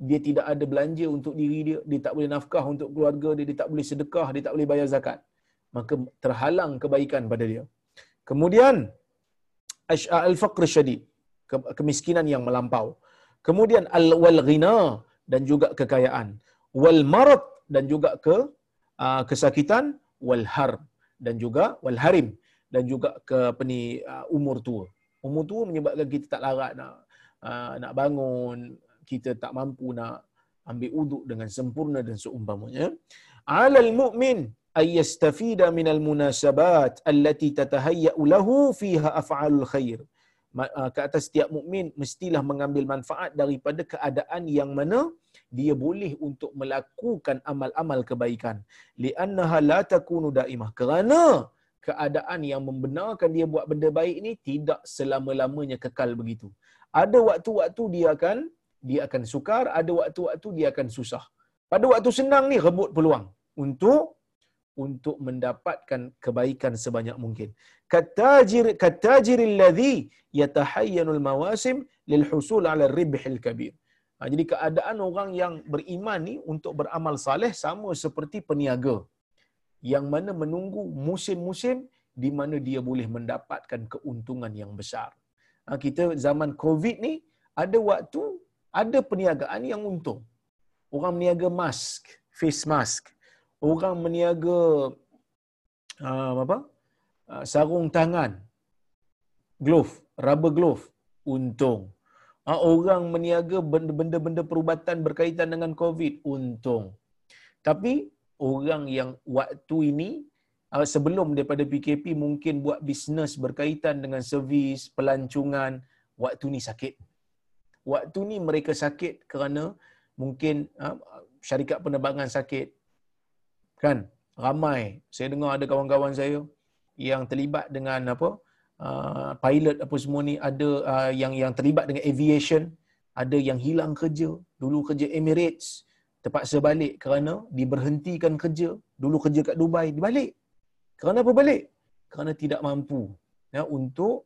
dia tidak ada belanja untuk diri dia dia tak boleh nafkah untuk keluarga dia dia tak boleh sedekah dia tak boleh bayar zakat. Maka terhalang kebaikan pada dia Kemudian al-faqr syadid, kemiskinan yang melampau. Kemudian al-wal ghina dan juga kekayaan. Wal marad dan juga ke kesakitan wal har dan juga wal harim dan juga ke apa ni uh, umur tua. Umur tua menyebabkan kita tak larat nak nak bangun, kita tak mampu nak ambil uduk dengan sempurna dan seumpamanya. Alal mu'min min al munasabat allati tatahayya lahu fiha af'alul khair ke atas setiap mukmin mestilah mengambil manfaat daripada keadaan yang mana dia boleh untuk melakukan amal-amal kebaikan. Li'annaha la takunu daimah. Kerana keadaan yang membenarkan dia buat benda baik ni tidak selama-lamanya kekal begitu. Ada waktu-waktu dia akan dia akan sukar ada waktu-waktu dia akan susah. Pada waktu senang ni rebut peluang untuk untuk mendapatkan kebaikan sebanyak mungkin. Katajir katajiril ladzi yatahayyanul mawasim lil husul ala ribhil kabir. Ha, jadi keadaan orang yang beriman ni untuk beramal saleh sama seperti peniaga. yang mana menunggu musim-musim di mana dia boleh mendapatkan keuntungan yang besar. Ha, kita zaman COVID ni ada waktu ada perniagaan yang untung. Orang meniaga mask, face mask. Orang meniaga uh, apa? Uh, sarung tangan, glove, rubber glove, untung. Uh, orang meniaga benda-benda perubatan berkaitan dengan COVID, untung. Tapi orang yang waktu ini uh, sebelum daripada PKP mungkin buat bisnes berkaitan dengan servis, pelancongan, waktu ni sakit. Waktu ni mereka sakit kerana mungkin uh, syarikat penerbangan sakit. Kan? Ramai. Saya dengar ada kawan-kawan saya yang terlibat dengan apa? Uh, pilot apa semua ni ada uh, yang yang terlibat dengan aviation, ada yang hilang kerja, dulu kerja Emirates, terpaksa balik kerana diberhentikan kerja, dulu kerja kat Dubai, dibalik. Kerana apa balik? Kerana tidak mampu ya untuk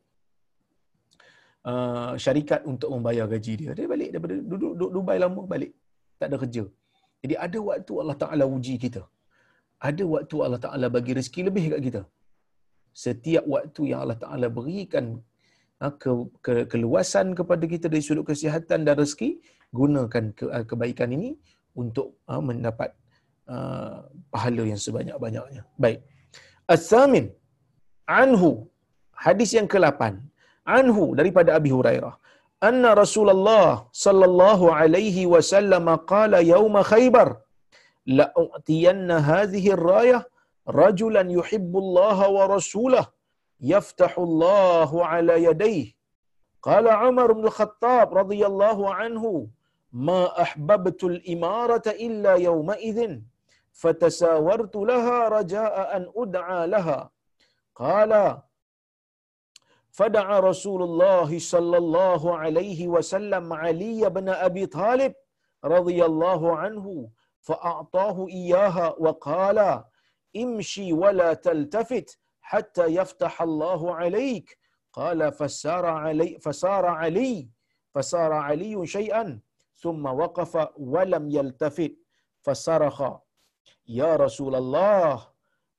uh, syarikat untuk membayar gaji dia. Dia balik daripada duduk, Dubai lama balik. Tak ada kerja. Jadi ada waktu Allah Taala uji kita. Ada waktu Allah Taala bagi rezeki lebih kat kita. Setiap waktu yang Allah Taala berikan uh, ke, ke, keluasan kepada kita dari sudut kesihatan dan rezeki, gunakan ke, uh, kebaikan ini untuk uh, mendapat uh, pahala yang sebanyak-banyaknya. Baik. As-Samin anhu hadis yang ke-8 anhu daripada Abi Hurairah anna Rasulullah sallallahu alaihi wasallam qala yauma Khaybar لأعطين هذه الراية رجلا يحب الله ورسوله يفتح الله على يديه. قال عمر بن الخطاب رضي الله عنه ما أحببت الإمارة إلا يومئذ فتساورت لها رجاء أن أدعى لها. قال فدعا رسول الله صلى الله عليه وسلم علي بن أبي طالب رضي الله عنه فأعطاه إياها وقال امشي ولا تلتفت حتى يفتح الله عليك. قال فسار علي فسار علي فسار علي شيئا ثم وقف ولم يلتفت فصرخ يا رسول الله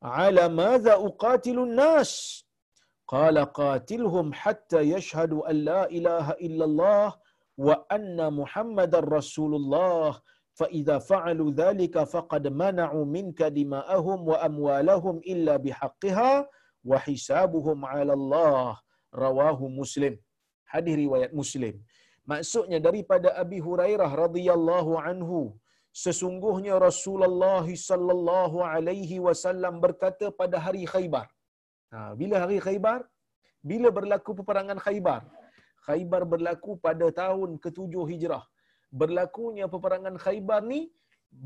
على ماذا أقاتل الناس؟ قال قاتلهم حتى يشهدوا أن لا إله إلا الله وأن محمد رسول الله. فإذا فعلوا ذلك فقد منعوا منك دماءهم وأموالهم إلا بحقها وحسابهم على الله رواه مسلم hadis riwayat Muslim maksudnya daripada Abi Hurairah radhiyallahu anhu sesungguhnya Rasulullah sallallahu alaihi wasallam berkata pada hari Khaybar ha, bila hari Khaybar bila berlaku peperangan Khaybar Khaybar berlaku pada tahun ke-7 Hijrah berlakunya peperangan Khaybar ni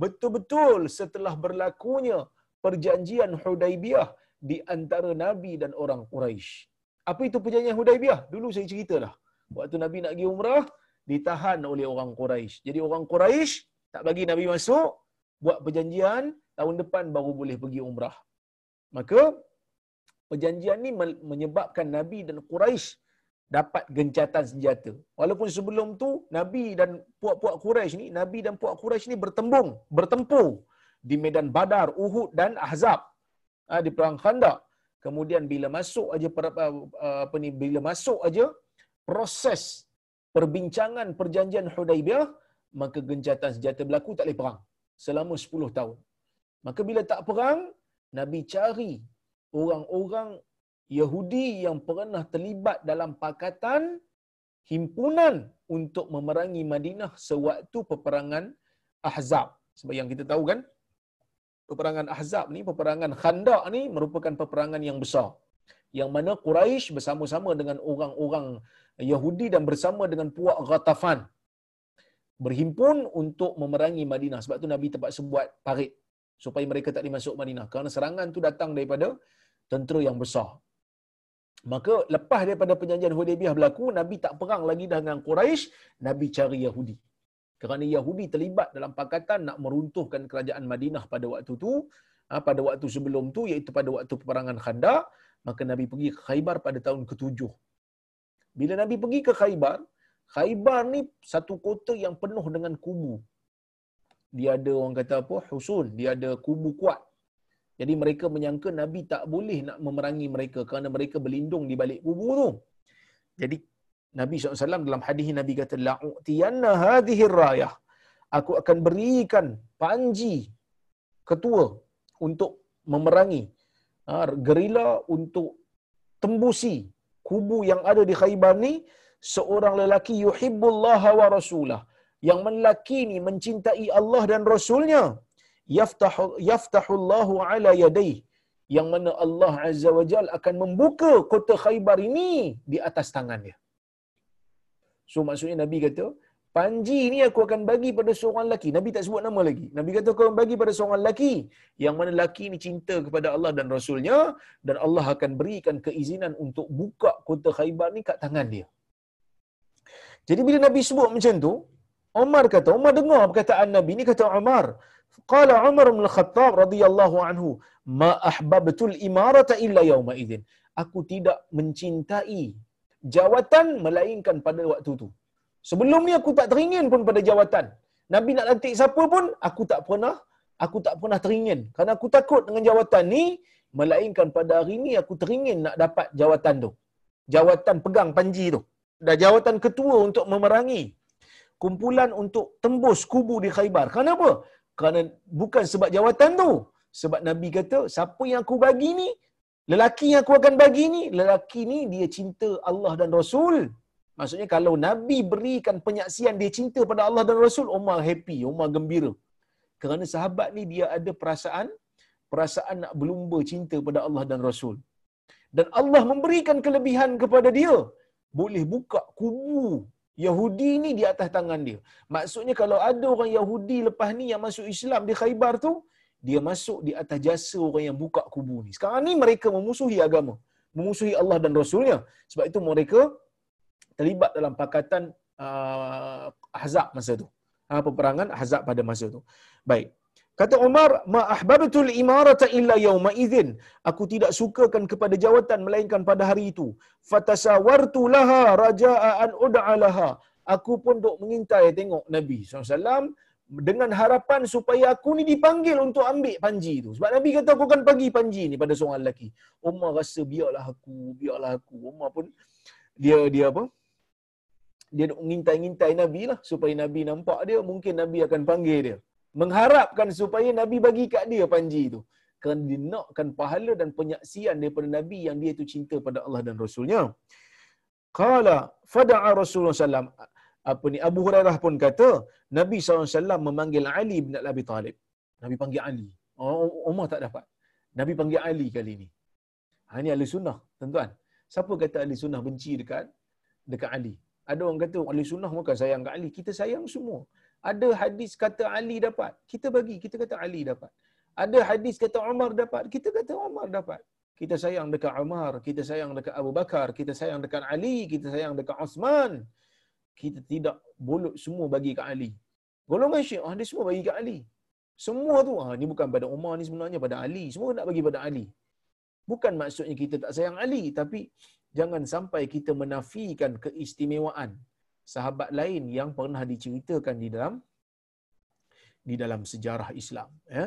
betul-betul setelah berlakunya perjanjian Hudaibiyah di antara Nabi dan orang Quraisy. Apa itu perjanjian Hudaibiyah? Dulu saya cerita dah. Waktu Nabi nak pergi umrah, ditahan oleh orang Quraisy. Jadi orang Quraisy tak bagi Nabi masuk, buat perjanjian, tahun depan baru boleh pergi umrah. Maka, perjanjian ni menyebabkan Nabi dan Quraisy dapat gencatan senjata. Walaupun sebelum tu, Nabi dan puak-puak Quraisy ni, Nabi dan puak Quraisy ni bertembung, bertempur di medan Badar, Uhud dan Ahzab. Ha, di perang Khandaq. Kemudian bila masuk aja apa ni bila masuk aja proses perbincangan perjanjian Hudaibiyah, maka gencatan senjata berlaku tak boleh perang selama 10 tahun. Maka bila tak perang, Nabi cari orang-orang Yahudi yang pernah terlibat dalam pakatan himpunan untuk memerangi Madinah sewaktu peperangan Ahzab. Sebab yang kita tahu kan, peperangan Ahzab ni, peperangan Khandaq ni merupakan peperangan yang besar. Yang mana Quraisy bersama-sama dengan orang-orang Yahudi dan bersama dengan puak Ghatafan berhimpun untuk memerangi Madinah. Sebab tu Nabi terpaksa buat parit supaya mereka tak dimasuk Madinah. Kerana serangan tu datang daripada tentera yang besar. Maka lepas daripada perjanjian Hudaybiyah berlaku, Nabi tak perang lagi dengan Quraisy, Nabi cari Yahudi. Kerana Yahudi terlibat dalam pakatan nak meruntuhkan kerajaan Madinah pada waktu tu, ha, pada waktu sebelum tu iaitu pada waktu peperangan Khandaq, maka Nabi pergi ke Khaybar pada tahun ke-7 bila Nabi pergi ke Khaybar, Khaybar ni satu kota yang penuh dengan kubu. Dia ada orang kata apa? Husun. Dia ada kubu kuat. Jadi mereka menyangka Nabi tak boleh nak memerangi mereka kerana mereka berlindung di balik kubur tu. Jadi Nabi SAW dalam hadis Nabi kata la'utiyanna hadhihi rayah. Aku akan berikan panji ketua untuk memerangi ha, gerila untuk tembusi kubu yang ada di Khaybar ni seorang lelaki yuhibbullah wa rasulah yang lelaki ni mencintai Allah dan Rasulnya yaftahu yaftahullahu ala yadayhi yang mana Allah Azza wa Jal akan membuka kota Khaybar ini di atas tangannya. So maksudnya Nabi kata, panji ni aku akan bagi pada seorang lelaki. Nabi tak sebut nama lagi. Nabi kata aku akan bagi pada seorang lelaki. Yang mana lelaki ni cinta kepada Allah dan Rasulnya. Dan Allah akan berikan keizinan untuk buka kota Khaybar ni kat tangan dia. Jadi bila Nabi sebut macam tu, Umar kata, Umar dengar perkataan Nabi ni kata Umar. Qala Umar bin Khattab radhiyallahu anhu, "Ma ahbabtul imarata illa yawma idzin." Aku tidak mencintai jawatan melainkan pada waktu tu. Sebelum ni aku tak teringin pun pada jawatan. Nabi nak lantik siapa pun aku tak pernah aku tak pernah teringin. Kerana aku takut dengan jawatan ni melainkan pada hari ni aku teringin nak dapat jawatan tu. Jawatan pegang panji tu. Dan jawatan ketua untuk memerangi kumpulan untuk tembus kubu di Khaybar. Kenapa? Kerana bukan sebab jawatan tu. Sebab Nabi kata, siapa yang aku bagi ni, lelaki yang aku akan bagi ni, lelaki ni dia cinta Allah dan Rasul. Maksudnya kalau Nabi berikan penyaksian dia cinta pada Allah dan Rasul, Umar happy, Umar gembira. Kerana sahabat ni dia ada perasaan, perasaan nak berlumba cinta pada Allah dan Rasul. Dan Allah memberikan kelebihan kepada dia. Boleh buka kubu Yahudi ni di atas tangan dia. Maksudnya kalau ada orang Yahudi lepas ni yang masuk Islam di Khaybar tu, dia masuk di atas jasa orang yang buka kubur ni. Sekarang ni mereka memusuhi agama. Memusuhi Allah dan Rasulnya. Sebab itu mereka terlibat dalam pakatan uh, Ahzab masa tu. Ha, peperangan Ahzab pada masa tu. Baik. Kata Umar, ma ahbabtul imarata illa yawma idzin. Aku tidak sukakan kepada jawatan melainkan pada hari itu. Fatasawartu laha raja'a an ud'a laha. Aku pun duk mengintai tengok Nabi SAW dengan harapan supaya aku ni dipanggil untuk ambil panji tu. Sebab Nabi kata aku akan bagi panji ni pada seorang lelaki. Umar rasa biarlah aku, biarlah aku. Umar pun dia dia apa? Dia nak mengintai-ngintai Nabi lah supaya Nabi nampak dia, mungkin Nabi akan panggil dia mengharapkan supaya Nabi bagi kat dia panji tu. Kerana dia nakkan pahala dan penyaksian daripada Nabi yang dia itu cinta pada Allah dan Rasulnya. Qala fada'a Rasulullah SAW. Apa ni Abu Hurairah pun kata Nabi SAW memanggil Ali bin Abi Talib. Nabi panggil Ali. Oh, Umar tak dapat. Nabi panggil Ali kali ni. Ha, ini ahli sunnah, tuan-tuan. Siapa kata ahli sunnah benci dekat dekat Ali? Ada orang kata ahli sunnah bukan sayang kat Ali. Kita sayang semua. Ada hadis kata Ali dapat, kita bagi, kita kata Ali dapat. Ada hadis kata Umar dapat, kita kata Umar dapat. Kita sayang dekat Umar, kita sayang dekat Abu Bakar, kita sayang dekat Ali, kita sayang dekat Osman. Kita tidak boleh semua bagi kat Ali. Golongan Syiah dia semua bagi kat Ali. Semua tu, ha, ni bukan pada Umar ni sebenarnya pada Ali. Semua nak bagi pada Ali. Bukan maksudnya kita tak sayang Ali, tapi jangan sampai kita menafikan keistimewaan sahabat lain yang pernah diceritakan di dalam di dalam sejarah Islam ya.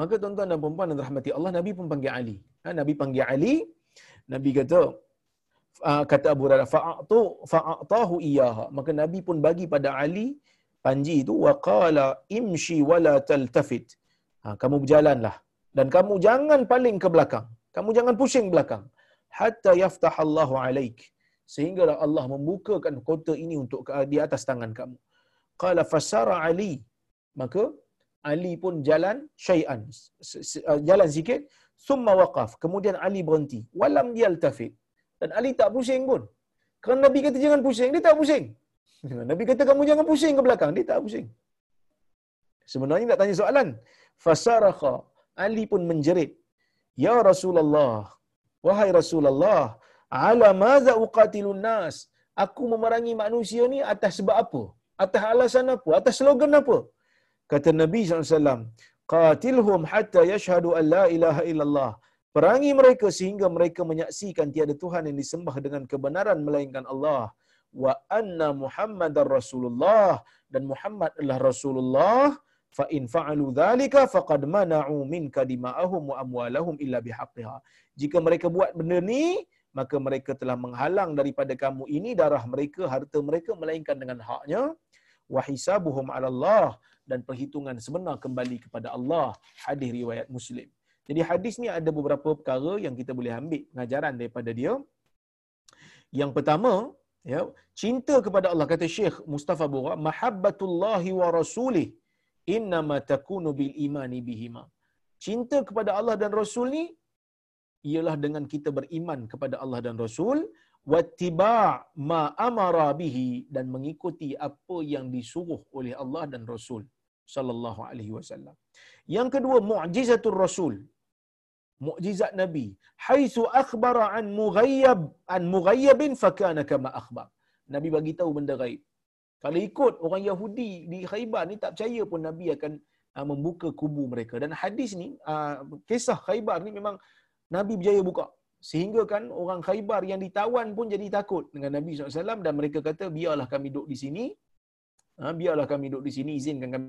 Maka tuan-tuan dan puan-puan yang dirahmati Allah Nabi pun panggil Ali ha, Nabi panggil Ali Nabi kata kata Abu Hurairah fa'atu fa'atahu iyyaha. Maka Nabi pun bagi pada Ali panji itu wa qala imshi wala taltafit. Ha, kamu berjalanlah dan kamu jangan paling ke belakang. Kamu jangan pusing belakang. Hatta yaftahallahu alaik sehingga Allah membukakan kota ini untuk di atas tangan kamu. Qala fasara Ali. Maka Ali pun jalan syai'an. Uh, jalan sikit. Summa waqaf. Kemudian Ali berhenti. Walam yaltafit. Dan Ali tak pusing pun. Kerana Nabi kata jangan pusing, dia tak pusing. Nabi kata kamu jangan pusing ke belakang, dia tak pusing. Sebenarnya nak tanya soalan. Fasarakha. Ali pun menjerit. Ya Rasulullah. Wahai Rasulullah ala maza uqatilun nas? Aku memerangi manusia ni atas sebab apa? Atas alasan apa? Atas slogan apa? Kata nabi SAW qatilhum hatta yashhadu an la ilaha illallah. Perangi mereka sehingga mereka menyaksikan tiada tuhan yang disembah dengan kebenaran melainkan Allah. Wa anna muhammadar rasulullah. Dan muhammad adalah rasulullah. Fa in fa'alu dhalika faqad mana'u minka dima'ahum wa amwalahum illa bihaqqiha jika mereka buat benda ni maka mereka telah menghalang daripada kamu ini darah mereka harta mereka melainkan dengan haknya. Wa hisabuhum 'ala Allah dan perhitungan sebenar kembali kepada Allah. Hadis riwayat Muslim. Jadi hadis ni ada beberapa perkara yang kita boleh ambil pengajaran daripada dia. Yang pertama ya cinta kepada Allah. Kata Syekh Mustafa Bura mahabbatullahi wa rasulih innama takunu bil imani bihima. Cinta kepada Allah dan Rasul ni ialah dengan kita beriman kepada Allah dan Rasul wattiba' ma amara bihi dan mengikuti apa yang disuruh oleh Allah dan Rasul sallallahu alaihi wasallam. Yang kedua mukjizatul Rasul. Mukjizat Nabi. Haitsu akhbara an mughayyab an mughayyabin fakana kama akhbar. Nabi bagi tahu benda gaib. Kalau ikut orang Yahudi di Khaybar ni tak percaya pun Nabi akan uh, membuka kubu mereka. Dan hadis ni, uh, kisah Khaybar ni memang Nabi berjaya buka. Sehingga kan orang Khaybar yang ditawan pun jadi takut dengan Nabi SAW dan mereka kata biarlah kami duduk di sini. Ha, biarlah kami duduk di sini, izinkan kami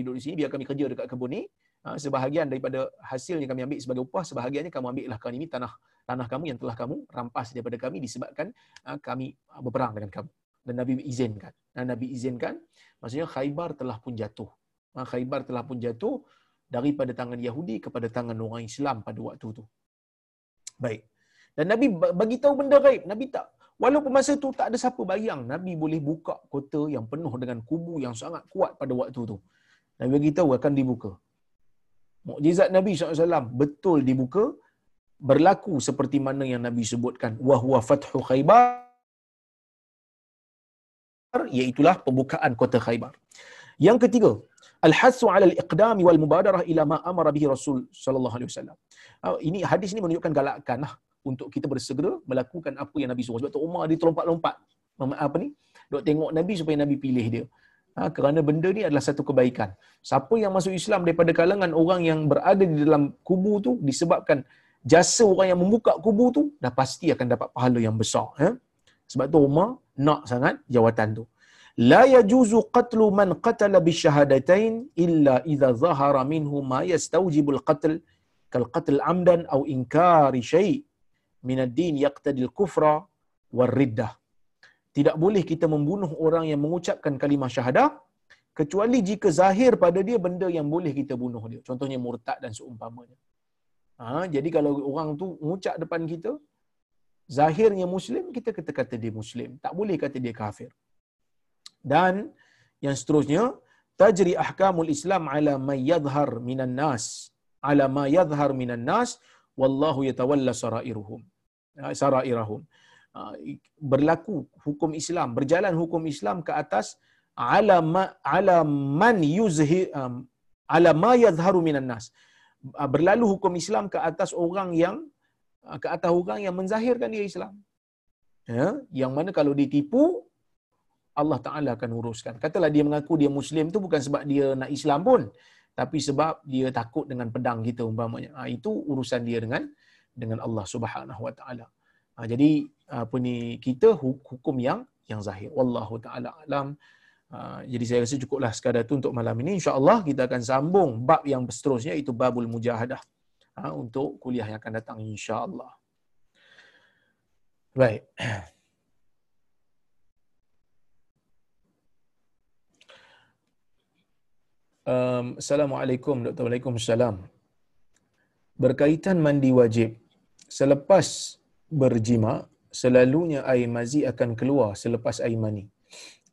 duduk di sini, biar kami kerja dekat kebun ni. Ha, sebahagian daripada hasil yang kami ambil sebagai upah, sebahagiannya kamu ambillah kan ini tanah tanah kamu yang telah kamu rampas daripada kami disebabkan ha, kami berperang dengan kamu. Dan Nabi izinkan. Dan Nabi izinkan, maksudnya Khaybar telah pun jatuh. Ha, Khaybar telah pun jatuh daripada tangan Yahudi kepada tangan orang Islam pada waktu itu. Baik. Dan Nabi bagi tahu benda gaib. Nabi tak walaupun masa tu tak ada siapa bayang Nabi boleh buka kota yang penuh dengan kubu yang sangat kuat pada waktu tu. Nabi bagi tahu akan dibuka. Mukjizat Nabi SAW betul dibuka berlaku seperti mana yang Nabi sebutkan wa huwa fathu Khaybar iaitulah pembukaan kota Khaybar. Yang ketiga, al-hasu 'ala al-iqdam wal mubadarah ila ma amara bihi Rasul sallallahu alaihi wasallam. Ah, ini hadis ini menunjukkan galakan lah untuk kita bersegera melakukan apa yang Nabi suruh. Sebab tu Umar dia terlompat-lompat apa ni? Dok tengok Nabi supaya Nabi pilih dia. Ha, kerana benda ni adalah satu kebaikan. Siapa yang masuk Islam daripada kalangan orang yang berada di dalam kubu tu disebabkan jasa orang yang membuka kubu tu dah pasti akan dapat pahala yang besar. Ya? Sebab tu Umar nak sangat jawatan tu. Qatlu man qatala bisyahadatain illa idza zahara minhu ma yastawjibul qatl kal qatl amdan aw inkari syai' min ad-din yaqtadi al-kufra war riddah tidak boleh kita membunuh orang yang mengucapkan kalimah syahadah kecuali jika zahir pada dia benda yang boleh kita bunuh dia. Contohnya murtad dan seumpamanya. Ha, jadi kalau orang tu mengucap depan kita, zahirnya Muslim, kita kata kata dia Muslim. Tak boleh kata dia kafir. Dan yang seterusnya, tajri ahkamul Islam ala ma yadhhar minan nas. Ala ma yadhhar minan nas, wallahu yatawalla sarairuhum. Ha, sarairahum. Ah, berlaku hukum Islam, berjalan hukum Islam ke atas ala ma, ala man yuzhi um, ala ma yadhharu minan nas. Ah, berlalu hukum Islam ke atas orang yang ah, ke atas orang yang menzahirkan dia Islam. Ya, yang mana kalau ditipu Allah Taala akan uruskan. Katalah dia mengaku dia muslim tu bukan sebab dia nak Islam pun, tapi sebab dia takut dengan pedang kita umpamanya. Ha, itu urusan dia dengan dengan Allah Subhanahu Wa Taala. Ha, jadi apa ni kita hukum yang yang zahir. Wallahu taala alam. Ha, jadi saya rasa cukuplah sekadar itu untuk malam ini. Insya-Allah kita akan sambung bab yang seterusnya itu babul mujahadah. Ha, untuk kuliah yang akan datang insya-Allah. Baik. <clears throat> Um, Assalamualaikum Dr. Waalaikumsalam. Berkaitan mandi wajib. Selepas berjima, selalunya air mazi akan keluar selepas air mani.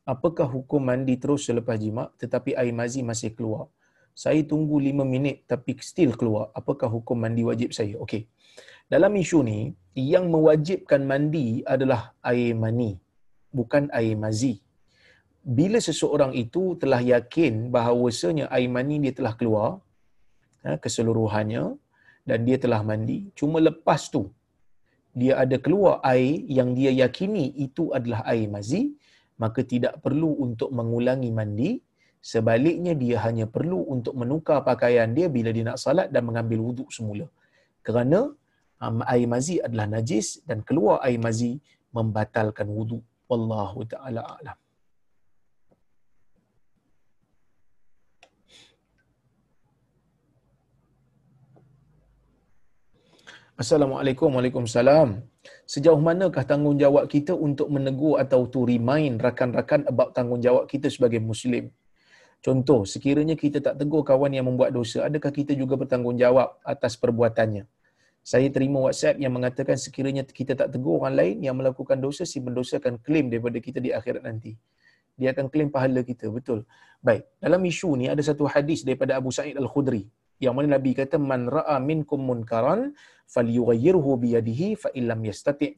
Apakah hukum mandi terus selepas jima tetapi air mazi masih keluar? Saya tunggu lima minit tapi still keluar. Apakah hukum mandi wajib saya? Okey. Dalam isu ni, yang mewajibkan mandi adalah air mani, bukan air mazi. Bila seseorang itu telah yakin bahawasanya air mani dia telah keluar ha, keseluruhannya dan dia telah mandi, cuma lepas tu dia ada keluar air yang dia yakini itu adalah air mazi, maka tidak perlu untuk mengulangi mandi. Sebaliknya dia hanya perlu untuk menukar pakaian dia bila dia nak salat dan mengambil wuduk semula. Kerana um, air mazi adalah najis dan keluar air mazi membatalkan wuduk. Wallahu ta'ala a'lam. Assalamualaikum Waalaikumsalam. Sejauh manakah tanggungjawab kita untuk menegur atau to remind rakan-rakan about tanggungjawab kita sebagai Muslim? Contoh, sekiranya kita tak tegur kawan yang membuat dosa, adakah kita juga bertanggungjawab atas perbuatannya? Saya terima WhatsApp yang mengatakan sekiranya kita tak tegur orang lain yang melakukan dosa, si pendosa akan claim daripada kita di akhirat nanti. Dia akan claim pahala kita, betul. Baik, dalam isu ni ada satu hadis daripada Abu Sa'id Al-Khudri yang mana Nabi kata man ra'a minkum munkaran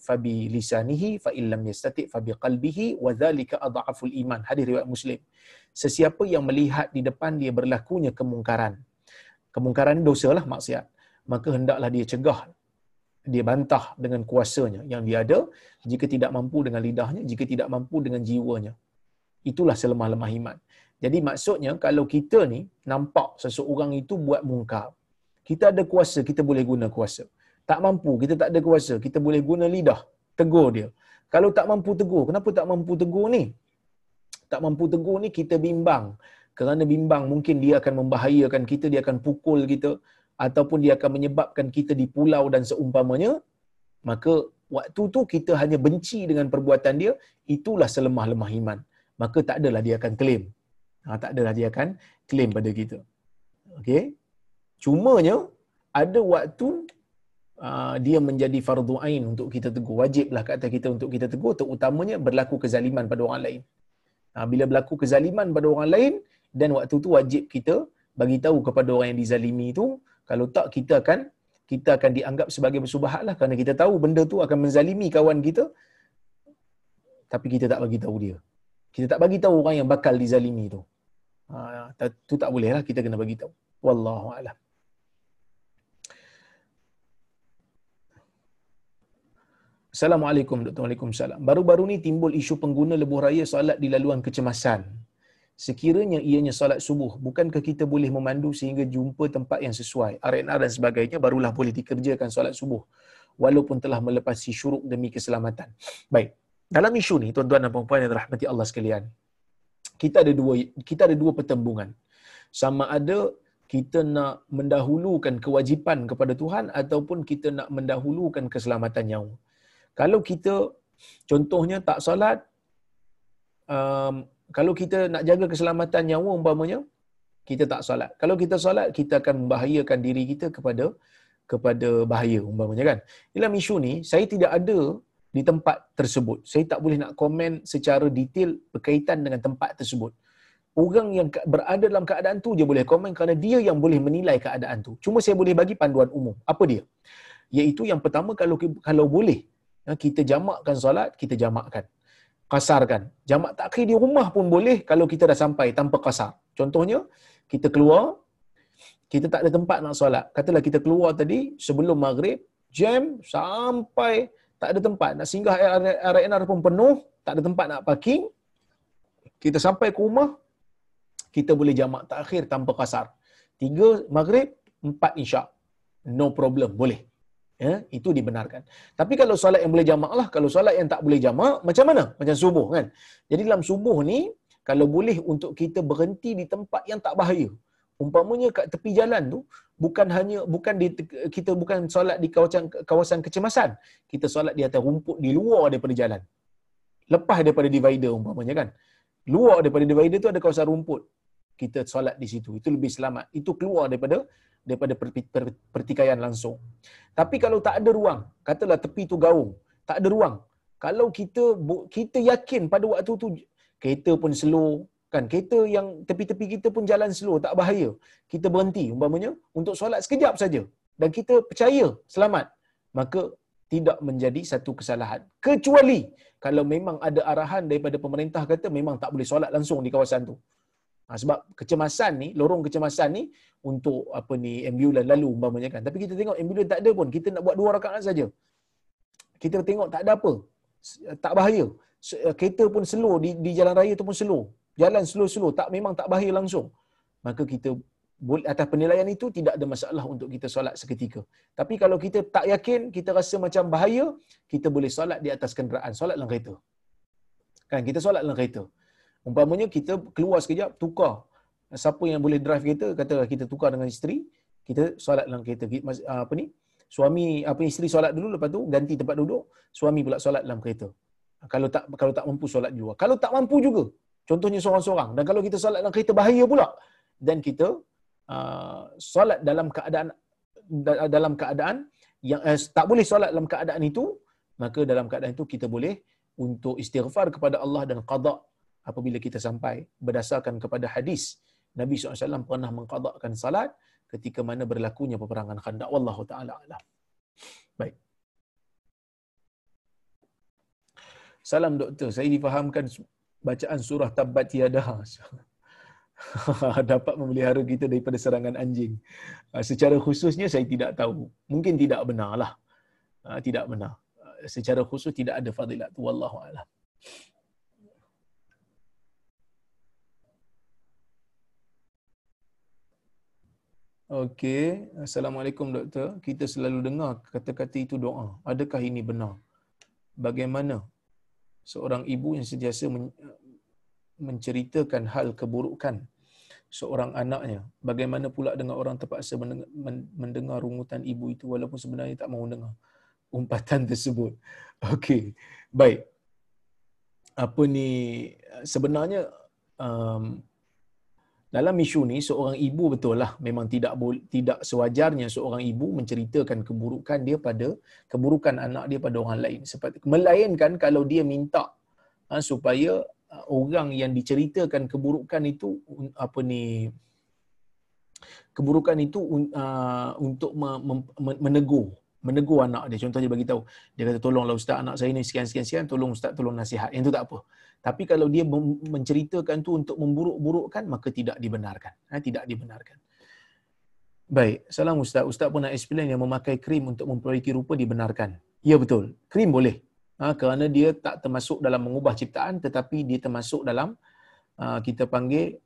fa bi lisanihi fa illam yastati' fa bi qalbihi wa dhalika adhaful iman hadis riwayat Muslim. Sesiapa yang melihat di depan dia berlakunya kemungkaran. Kemungkaran ini dosalah maksiat. Maka hendaklah dia cegah. Dia bantah dengan kuasanya. Yang dia ada jika tidak mampu dengan lidahnya jika tidak mampu dengan jiwanya. Itulah selemah-lemah iman. Jadi maksudnya kalau kita ni nampak seseorang itu buat mungkar, kita ada kuasa, kita boleh guna kuasa. Tak mampu, kita tak ada kuasa, kita boleh guna lidah, tegur dia. Kalau tak mampu tegur, kenapa tak mampu tegur ni? Tak mampu tegur ni kita bimbang. Kerana bimbang mungkin dia akan membahayakan kita, dia akan pukul kita ataupun dia akan menyebabkan kita di pulau dan seumpamanya. Maka waktu tu kita hanya benci dengan perbuatan dia, itulah selemah-lemah iman. Maka tak adalah dia akan claim Ha, tak adalah dia akan claim pada kita. Okey. Cumanya ada waktu uh, dia menjadi fardu ain untuk kita tegur. Wajiblah kata kita untuk kita tegur terutamanya berlaku kezaliman pada orang lain. Ha, bila berlaku kezaliman pada orang lain dan waktu tu wajib kita bagi tahu kepada orang yang dizalimi itu kalau tak kita akan kita akan dianggap sebagai bersubahat lah kerana kita tahu benda tu akan menzalimi kawan kita tapi kita tak bagi tahu dia. Kita tak bagi tahu orang yang bakal dizalimi tu. Ha, tu tak boleh lah kita kena bagi tahu. Wallahu a'lam. Assalamualaikum Dr. Waalaikumsalam. Baru-baru ni timbul isu pengguna lebuh raya solat di laluan kecemasan. Sekiranya ianya solat subuh, bukankah kita boleh memandu sehingga jumpa tempat yang sesuai? R&R dan sebagainya barulah boleh dikerjakan solat subuh. Walaupun telah melepasi syuruk demi keselamatan. Baik. Dalam isu ni, tuan-tuan dan puan-puan yang dirahmati Allah sekalian, kita ada dua kita ada dua pertembungan. Sama ada kita nak mendahulukan kewajipan kepada Tuhan ataupun kita nak mendahulukan keselamatan nyawa. Kalau kita contohnya tak solat um, kalau kita nak jaga keselamatan nyawa umpamanya kita tak solat. Kalau kita solat kita akan membahayakan diri kita kepada kepada bahaya umpamanya kan. Dalam isu ni saya tidak ada di tempat tersebut. Saya tak boleh nak komen secara detail berkaitan dengan tempat tersebut. Orang yang berada dalam keadaan tu je boleh komen kerana dia yang boleh menilai keadaan tu. Cuma saya boleh bagi panduan umum. Apa dia? Iaitu yang pertama kalau kalau boleh kita jamakkan solat, kita jamakkan. Kasarkan. Jamak takhir di rumah pun boleh kalau kita dah sampai tanpa kasar. Contohnya, kita keluar, kita tak ada tempat nak solat. Katalah kita keluar tadi sebelum maghrib, jam sampai tak ada tempat nak singgah RNR pun penuh, tak ada tempat nak parking. Kita sampai ke rumah, kita boleh jamak takhir tanpa kasar. Tiga maghrib, empat isyak. No problem, boleh. Ya, itu dibenarkan. Tapi kalau solat yang boleh jamak lah, kalau solat yang tak boleh jamak, macam mana? Macam subuh kan? Jadi dalam subuh ni, kalau boleh untuk kita berhenti di tempat yang tak bahaya, umpamanya kat tepi jalan tu bukan hanya bukan di kita bukan solat di kawasan kawasan kecemasan kita solat di atas rumput di luar daripada jalan lepas daripada divider umpamanya kan luar daripada divider tu ada kawasan rumput kita solat di situ itu lebih selamat. Itu keluar daripada daripada pertikaian langsung. Tapi kalau tak ada ruang katalah tepi tu gaung tak ada ruang. Kalau kita kita yakin pada waktu tu kereta pun slow kan? Kereta yang tepi-tepi kita pun jalan slow tak bahaya. Kita berhenti umpamanya untuk solat sekejap saja. Dan kita percaya selamat. Maka tidak menjadi satu kesalahan. Kecuali kalau memang ada arahan daripada pemerintah kata memang tak boleh solat langsung di kawasan tu ha, sebab kecemasan ni lorong kecemasan ni untuk apa ni ambulans lalu umpamanya kan. Tapi kita tengok ambulans tak ada pun. Kita nak buat dua rakaat saja. Kita tengok tak ada apa. Tak bahaya. Kereta pun slow di, di jalan raya tu pun slow. Jalan slow-slow tak memang tak bahaya langsung. Maka kita atas penilaian itu tidak ada masalah untuk kita solat seketika. Tapi kalau kita tak yakin kita rasa macam bahaya kita boleh solat di atas kenderaan. Solat dalam kereta. Kan kita solat dalam kereta umpamanya kita keluar sekejap tukar. Siapa yang boleh drive kereta kata kita tukar dengan isteri kita solat dalam kereta. Apa ni? Suami apa isteri solat dulu lepas tu ganti tempat duduk suami pula solat dalam kereta. Kalau tak kalau tak mampu solat di luar kalau tak mampu juga contohnya seorang-seorang dan kalau kita solat dalam kereta bahaya pula. Dan kita uh, solat dalam keadaan dalam keadaan yang uh, tak boleh solat dalam keadaan itu maka dalam keadaan itu kita boleh untuk istighfar kepada Allah dan qada apabila kita sampai berdasarkan kepada hadis Nabi SAW pernah mengqadakkan salat ketika mana berlakunya peperangan khandak wallahu taala alam. Baik. Salam doktor. Saya difahamkan bacaan surah tabat tiada. <laughs> Dapat memelihara kita daripada serangan anjing. Ah, secara khususnya saya tidak tahu. Mungkin tidak benarlah. Ah, tidak benar. Ah, secara khusus tidak ada fadilat. Wallahu alam Okey, Assalamualaikum doktor. Kita selalu dengar kata-kata itu doa. Adakah ini benar? Bagaimana seorang ibu yang sentiasa menceritakan hal keburukan seorang anaknya. Bagaimana pula dengan orang terpaksa mendengar rungutan ibu itu walaupun sebenarnya tak mahu dengar umpatan <laughs> tersebut. Okey. Baik. Apa ni sebenarnya um, dalam isu ni seorang ibu betul lah memang tidak tidak sewajarnya seorang ibu menceritakan keburukan dia pada keburukan anak dia pada orang lain. Melainkan kalau dia minta ha, supaya uh, orang yang diceritakan keburukan itu apa ni keburukan itu uh, untuk menegur menegur anak dia. Contohnya bagi tahu dia kata tolonglah ustaz anak saya ni sekian sekian sekian tolong ustaz tolong nasihat. Yang tu tak apa tapi kalau dia menceritakan tu untuk memburuk-burukkan maka tidak dibenarkan. Ha, tidak dibenarkan. Baik salam ustaz. Ustaz pun nak explain yang memakai krim untuk memperbaiki rupa dibenarkan. Ya betul. Krim boleh. Ha, kerana dia tak termasuk dalam mengubah ciptaan tetapi dia termasuk dalam uh, kita panggil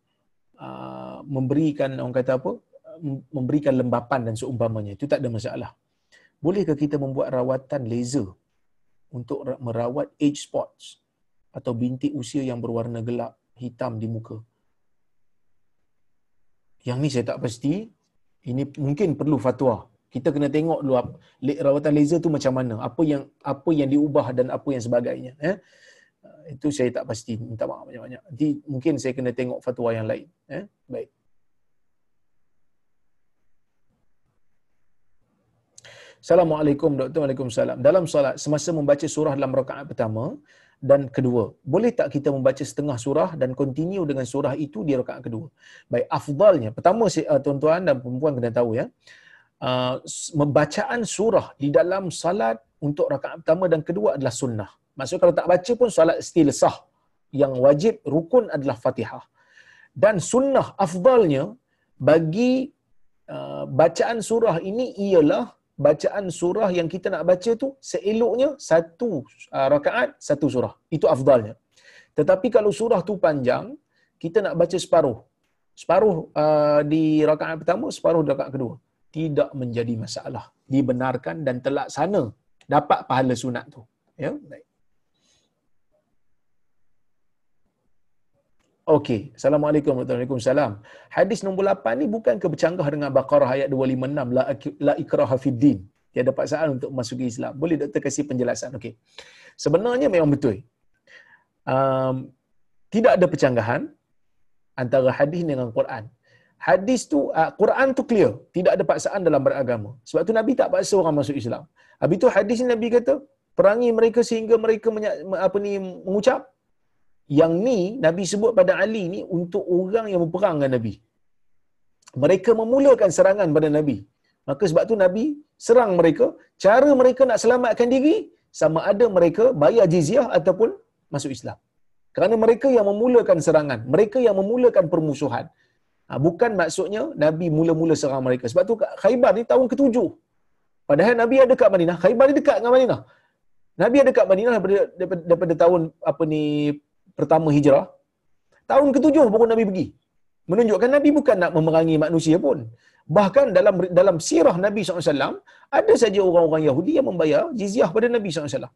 uh, memberikan orang kata apa memberikan lembapan dan seumpamanya. Itu tak ada masalah. Bolehkah kita membuat rawatan laser untuk merawat age spots atau bintik usia yang berwarna gelap hitam di muka. Yang ni saya tak pasti. Ini mungkin perlu fatwa. Kita kena tengok dulu rawatan laser tu macam mana. Apa yang apa yang diubah dan apa yang sebagainya eh? Itu saya tak pasti. Minta maaf banyak-banyak. Nanti mungkin saya kena tengok fatwa yang lain eh? Baik. Assalamualaikum doktor. Waalaikumsalam. Dalam solat semasa membaca surah dalam rakaat pertama dan kedua, boleh tak kita membaca setengah surah dan continue dengan surah itu di rakaat kedua? Baik, afdalnya. Pertama uh, tuan-tuan dan perempuan kena tahu ya. Uh, membacaan surah di dalam salat untuk rakaat pertama dan kedua adalah sunnah. Maksudnya kalau tak baca pun salat still sah. Yang wajib rukun adalah Fatihah. Dan sunnah afdalnya bagi uh, bacaan surah ini ialah bacaan surah yang kita nak baca tu seeloknya satu uh, rakaat satu surah. Itu afdalnya. Tetapi kalau surah tu panjang, kita nak baca separuh. Separuh uh, di rakaat pertama, separuh di rakaat kedua. Tidak menjadi masalah. Dibenarkan dan terlaksana dapat pahala sunat tu. Ya, baik. Okey. Assalamualaikum warahmatullahi wabarakatuh. Hadis nombor 8 ni bukan ke bercanggah dengan Baqarah ayat 256 la, la ikraha fid din. Tiada paksaan untuk masuk Islam. Boleh doktor kasih penjelasan? Okey. Sebenarnya memang betul. Um, tidak ada percanggahan antara hadis dengan Quran. Hadis tu uh, Quran tu clear, tidak ada paksaan dalam beragama. Sebab tu Nabi tak paksa orang masuk Islam. Habis tu hadis ni Nabi kata, perangi mereka sehingga mereka menyak, apa ni mengucap yang ni Nabi sebut pada Ali ni untuk orang yang berperang dengan Nabi. Mereka memulakan serangan pada Nabi. Maka sebab tu Nabi serang mereka. Cara mereka nak selamatkan diri sama ada mereka bayar jizyah ataupun masuk Islam. Kerana mereka yang memulakan serangan. Mereka yang memulakan permusuhan. Ha, bukan maksudnya Nabi mula-mula serang mereka. Sebab tu Khaybar ni tahun ketujuh. Padahal Nabi ada dekat Madinah. Khaybar ni dekat dengan Madinah. Nabi ada dekat Madinah daripada, daripada, daripada tahun apa ni pertama hijrah, tahun ketujuh baru Nabi pergi. Menunjukkan Nabi bukan nak memerangi manusia pun. Bahkan dalam dalam sirah Nabi SAW, ada saja orang-orang Yahudi yang membayar jizyah pada Nabi SAW.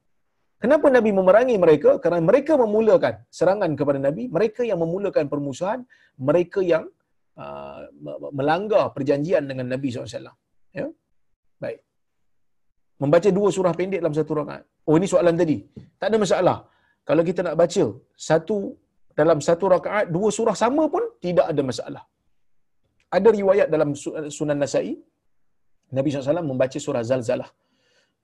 Kenapa Nabi memerangi mereka? Kerana mereka memulakan serangan kepada Nabi, mereka yang memulakan permusuhan, mereka yang uh, melanggar perjanjian dengan Nabi SAW. Ya? Baik. membaca dua surah pendek dalam satu rakaat. Oh ini soalan tadi. Tak ada masalah. Kalau kita nak baca satu dalam satu rakaat dua surah sama pun tidak ada masalah. Ada riwayat dalam Sunan Nasai Nabi SAW membaca surah Zalzalah.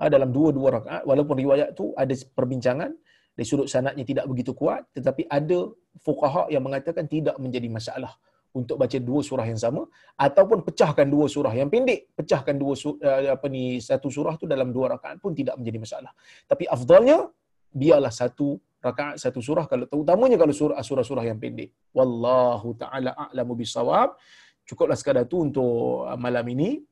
Ah, dalam dua-dua rakaat walaupun riwayat tu ada perbincangan dari sudut sanadnya tidak begitu kuat tetapi ada fuqaha yang mengatakan tidak menjadi masalah untuk baca dua surah yang sama ataupun pecahkan dua surah yang pendek. Pecahkan dua uh, apa ni satu surah tu dalam dua rakaat pun tidak menjadi masalah. Tapi afdalnya biarlah satu rakaat satu surah kalau terutamanya kalau surah surah-surah yang pendek. Wallahu taala a'lamu bisawab cukuplah sekadar tu untuk uh, malam ini.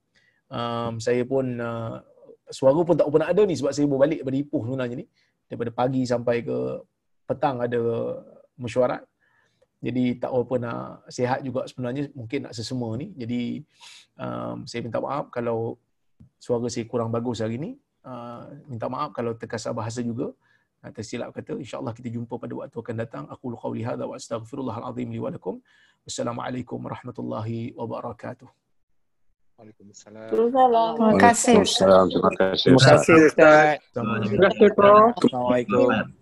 Um, saya pun uh, suara pun tak pernah ada ni sebab saya berbalik daripada Ipoh sebenarnya ni. Daripada pagi sampai ke petang ada mesyuarat. Jadi tak apa nak sihat juga sebenarnya mungkin nak sesemua ni. Jadi um, saya minta maaf kalau suara saya kurang bagus hari ni. Uh, minta maaf kalau terkasar bahasa juga tersilap kata insyaallah kita jumpa pada waktu akan datang aku qauli hadza wa astaghfirullahal azim li wa lakum wassalamualaikum warahmatullahi wabarakatuh Waalaikumsalam. Terima kasih. Terima kasih. Terima kasih Ustaz. Assalamualaikum. Terima kasih Prof. Assalamualaikum.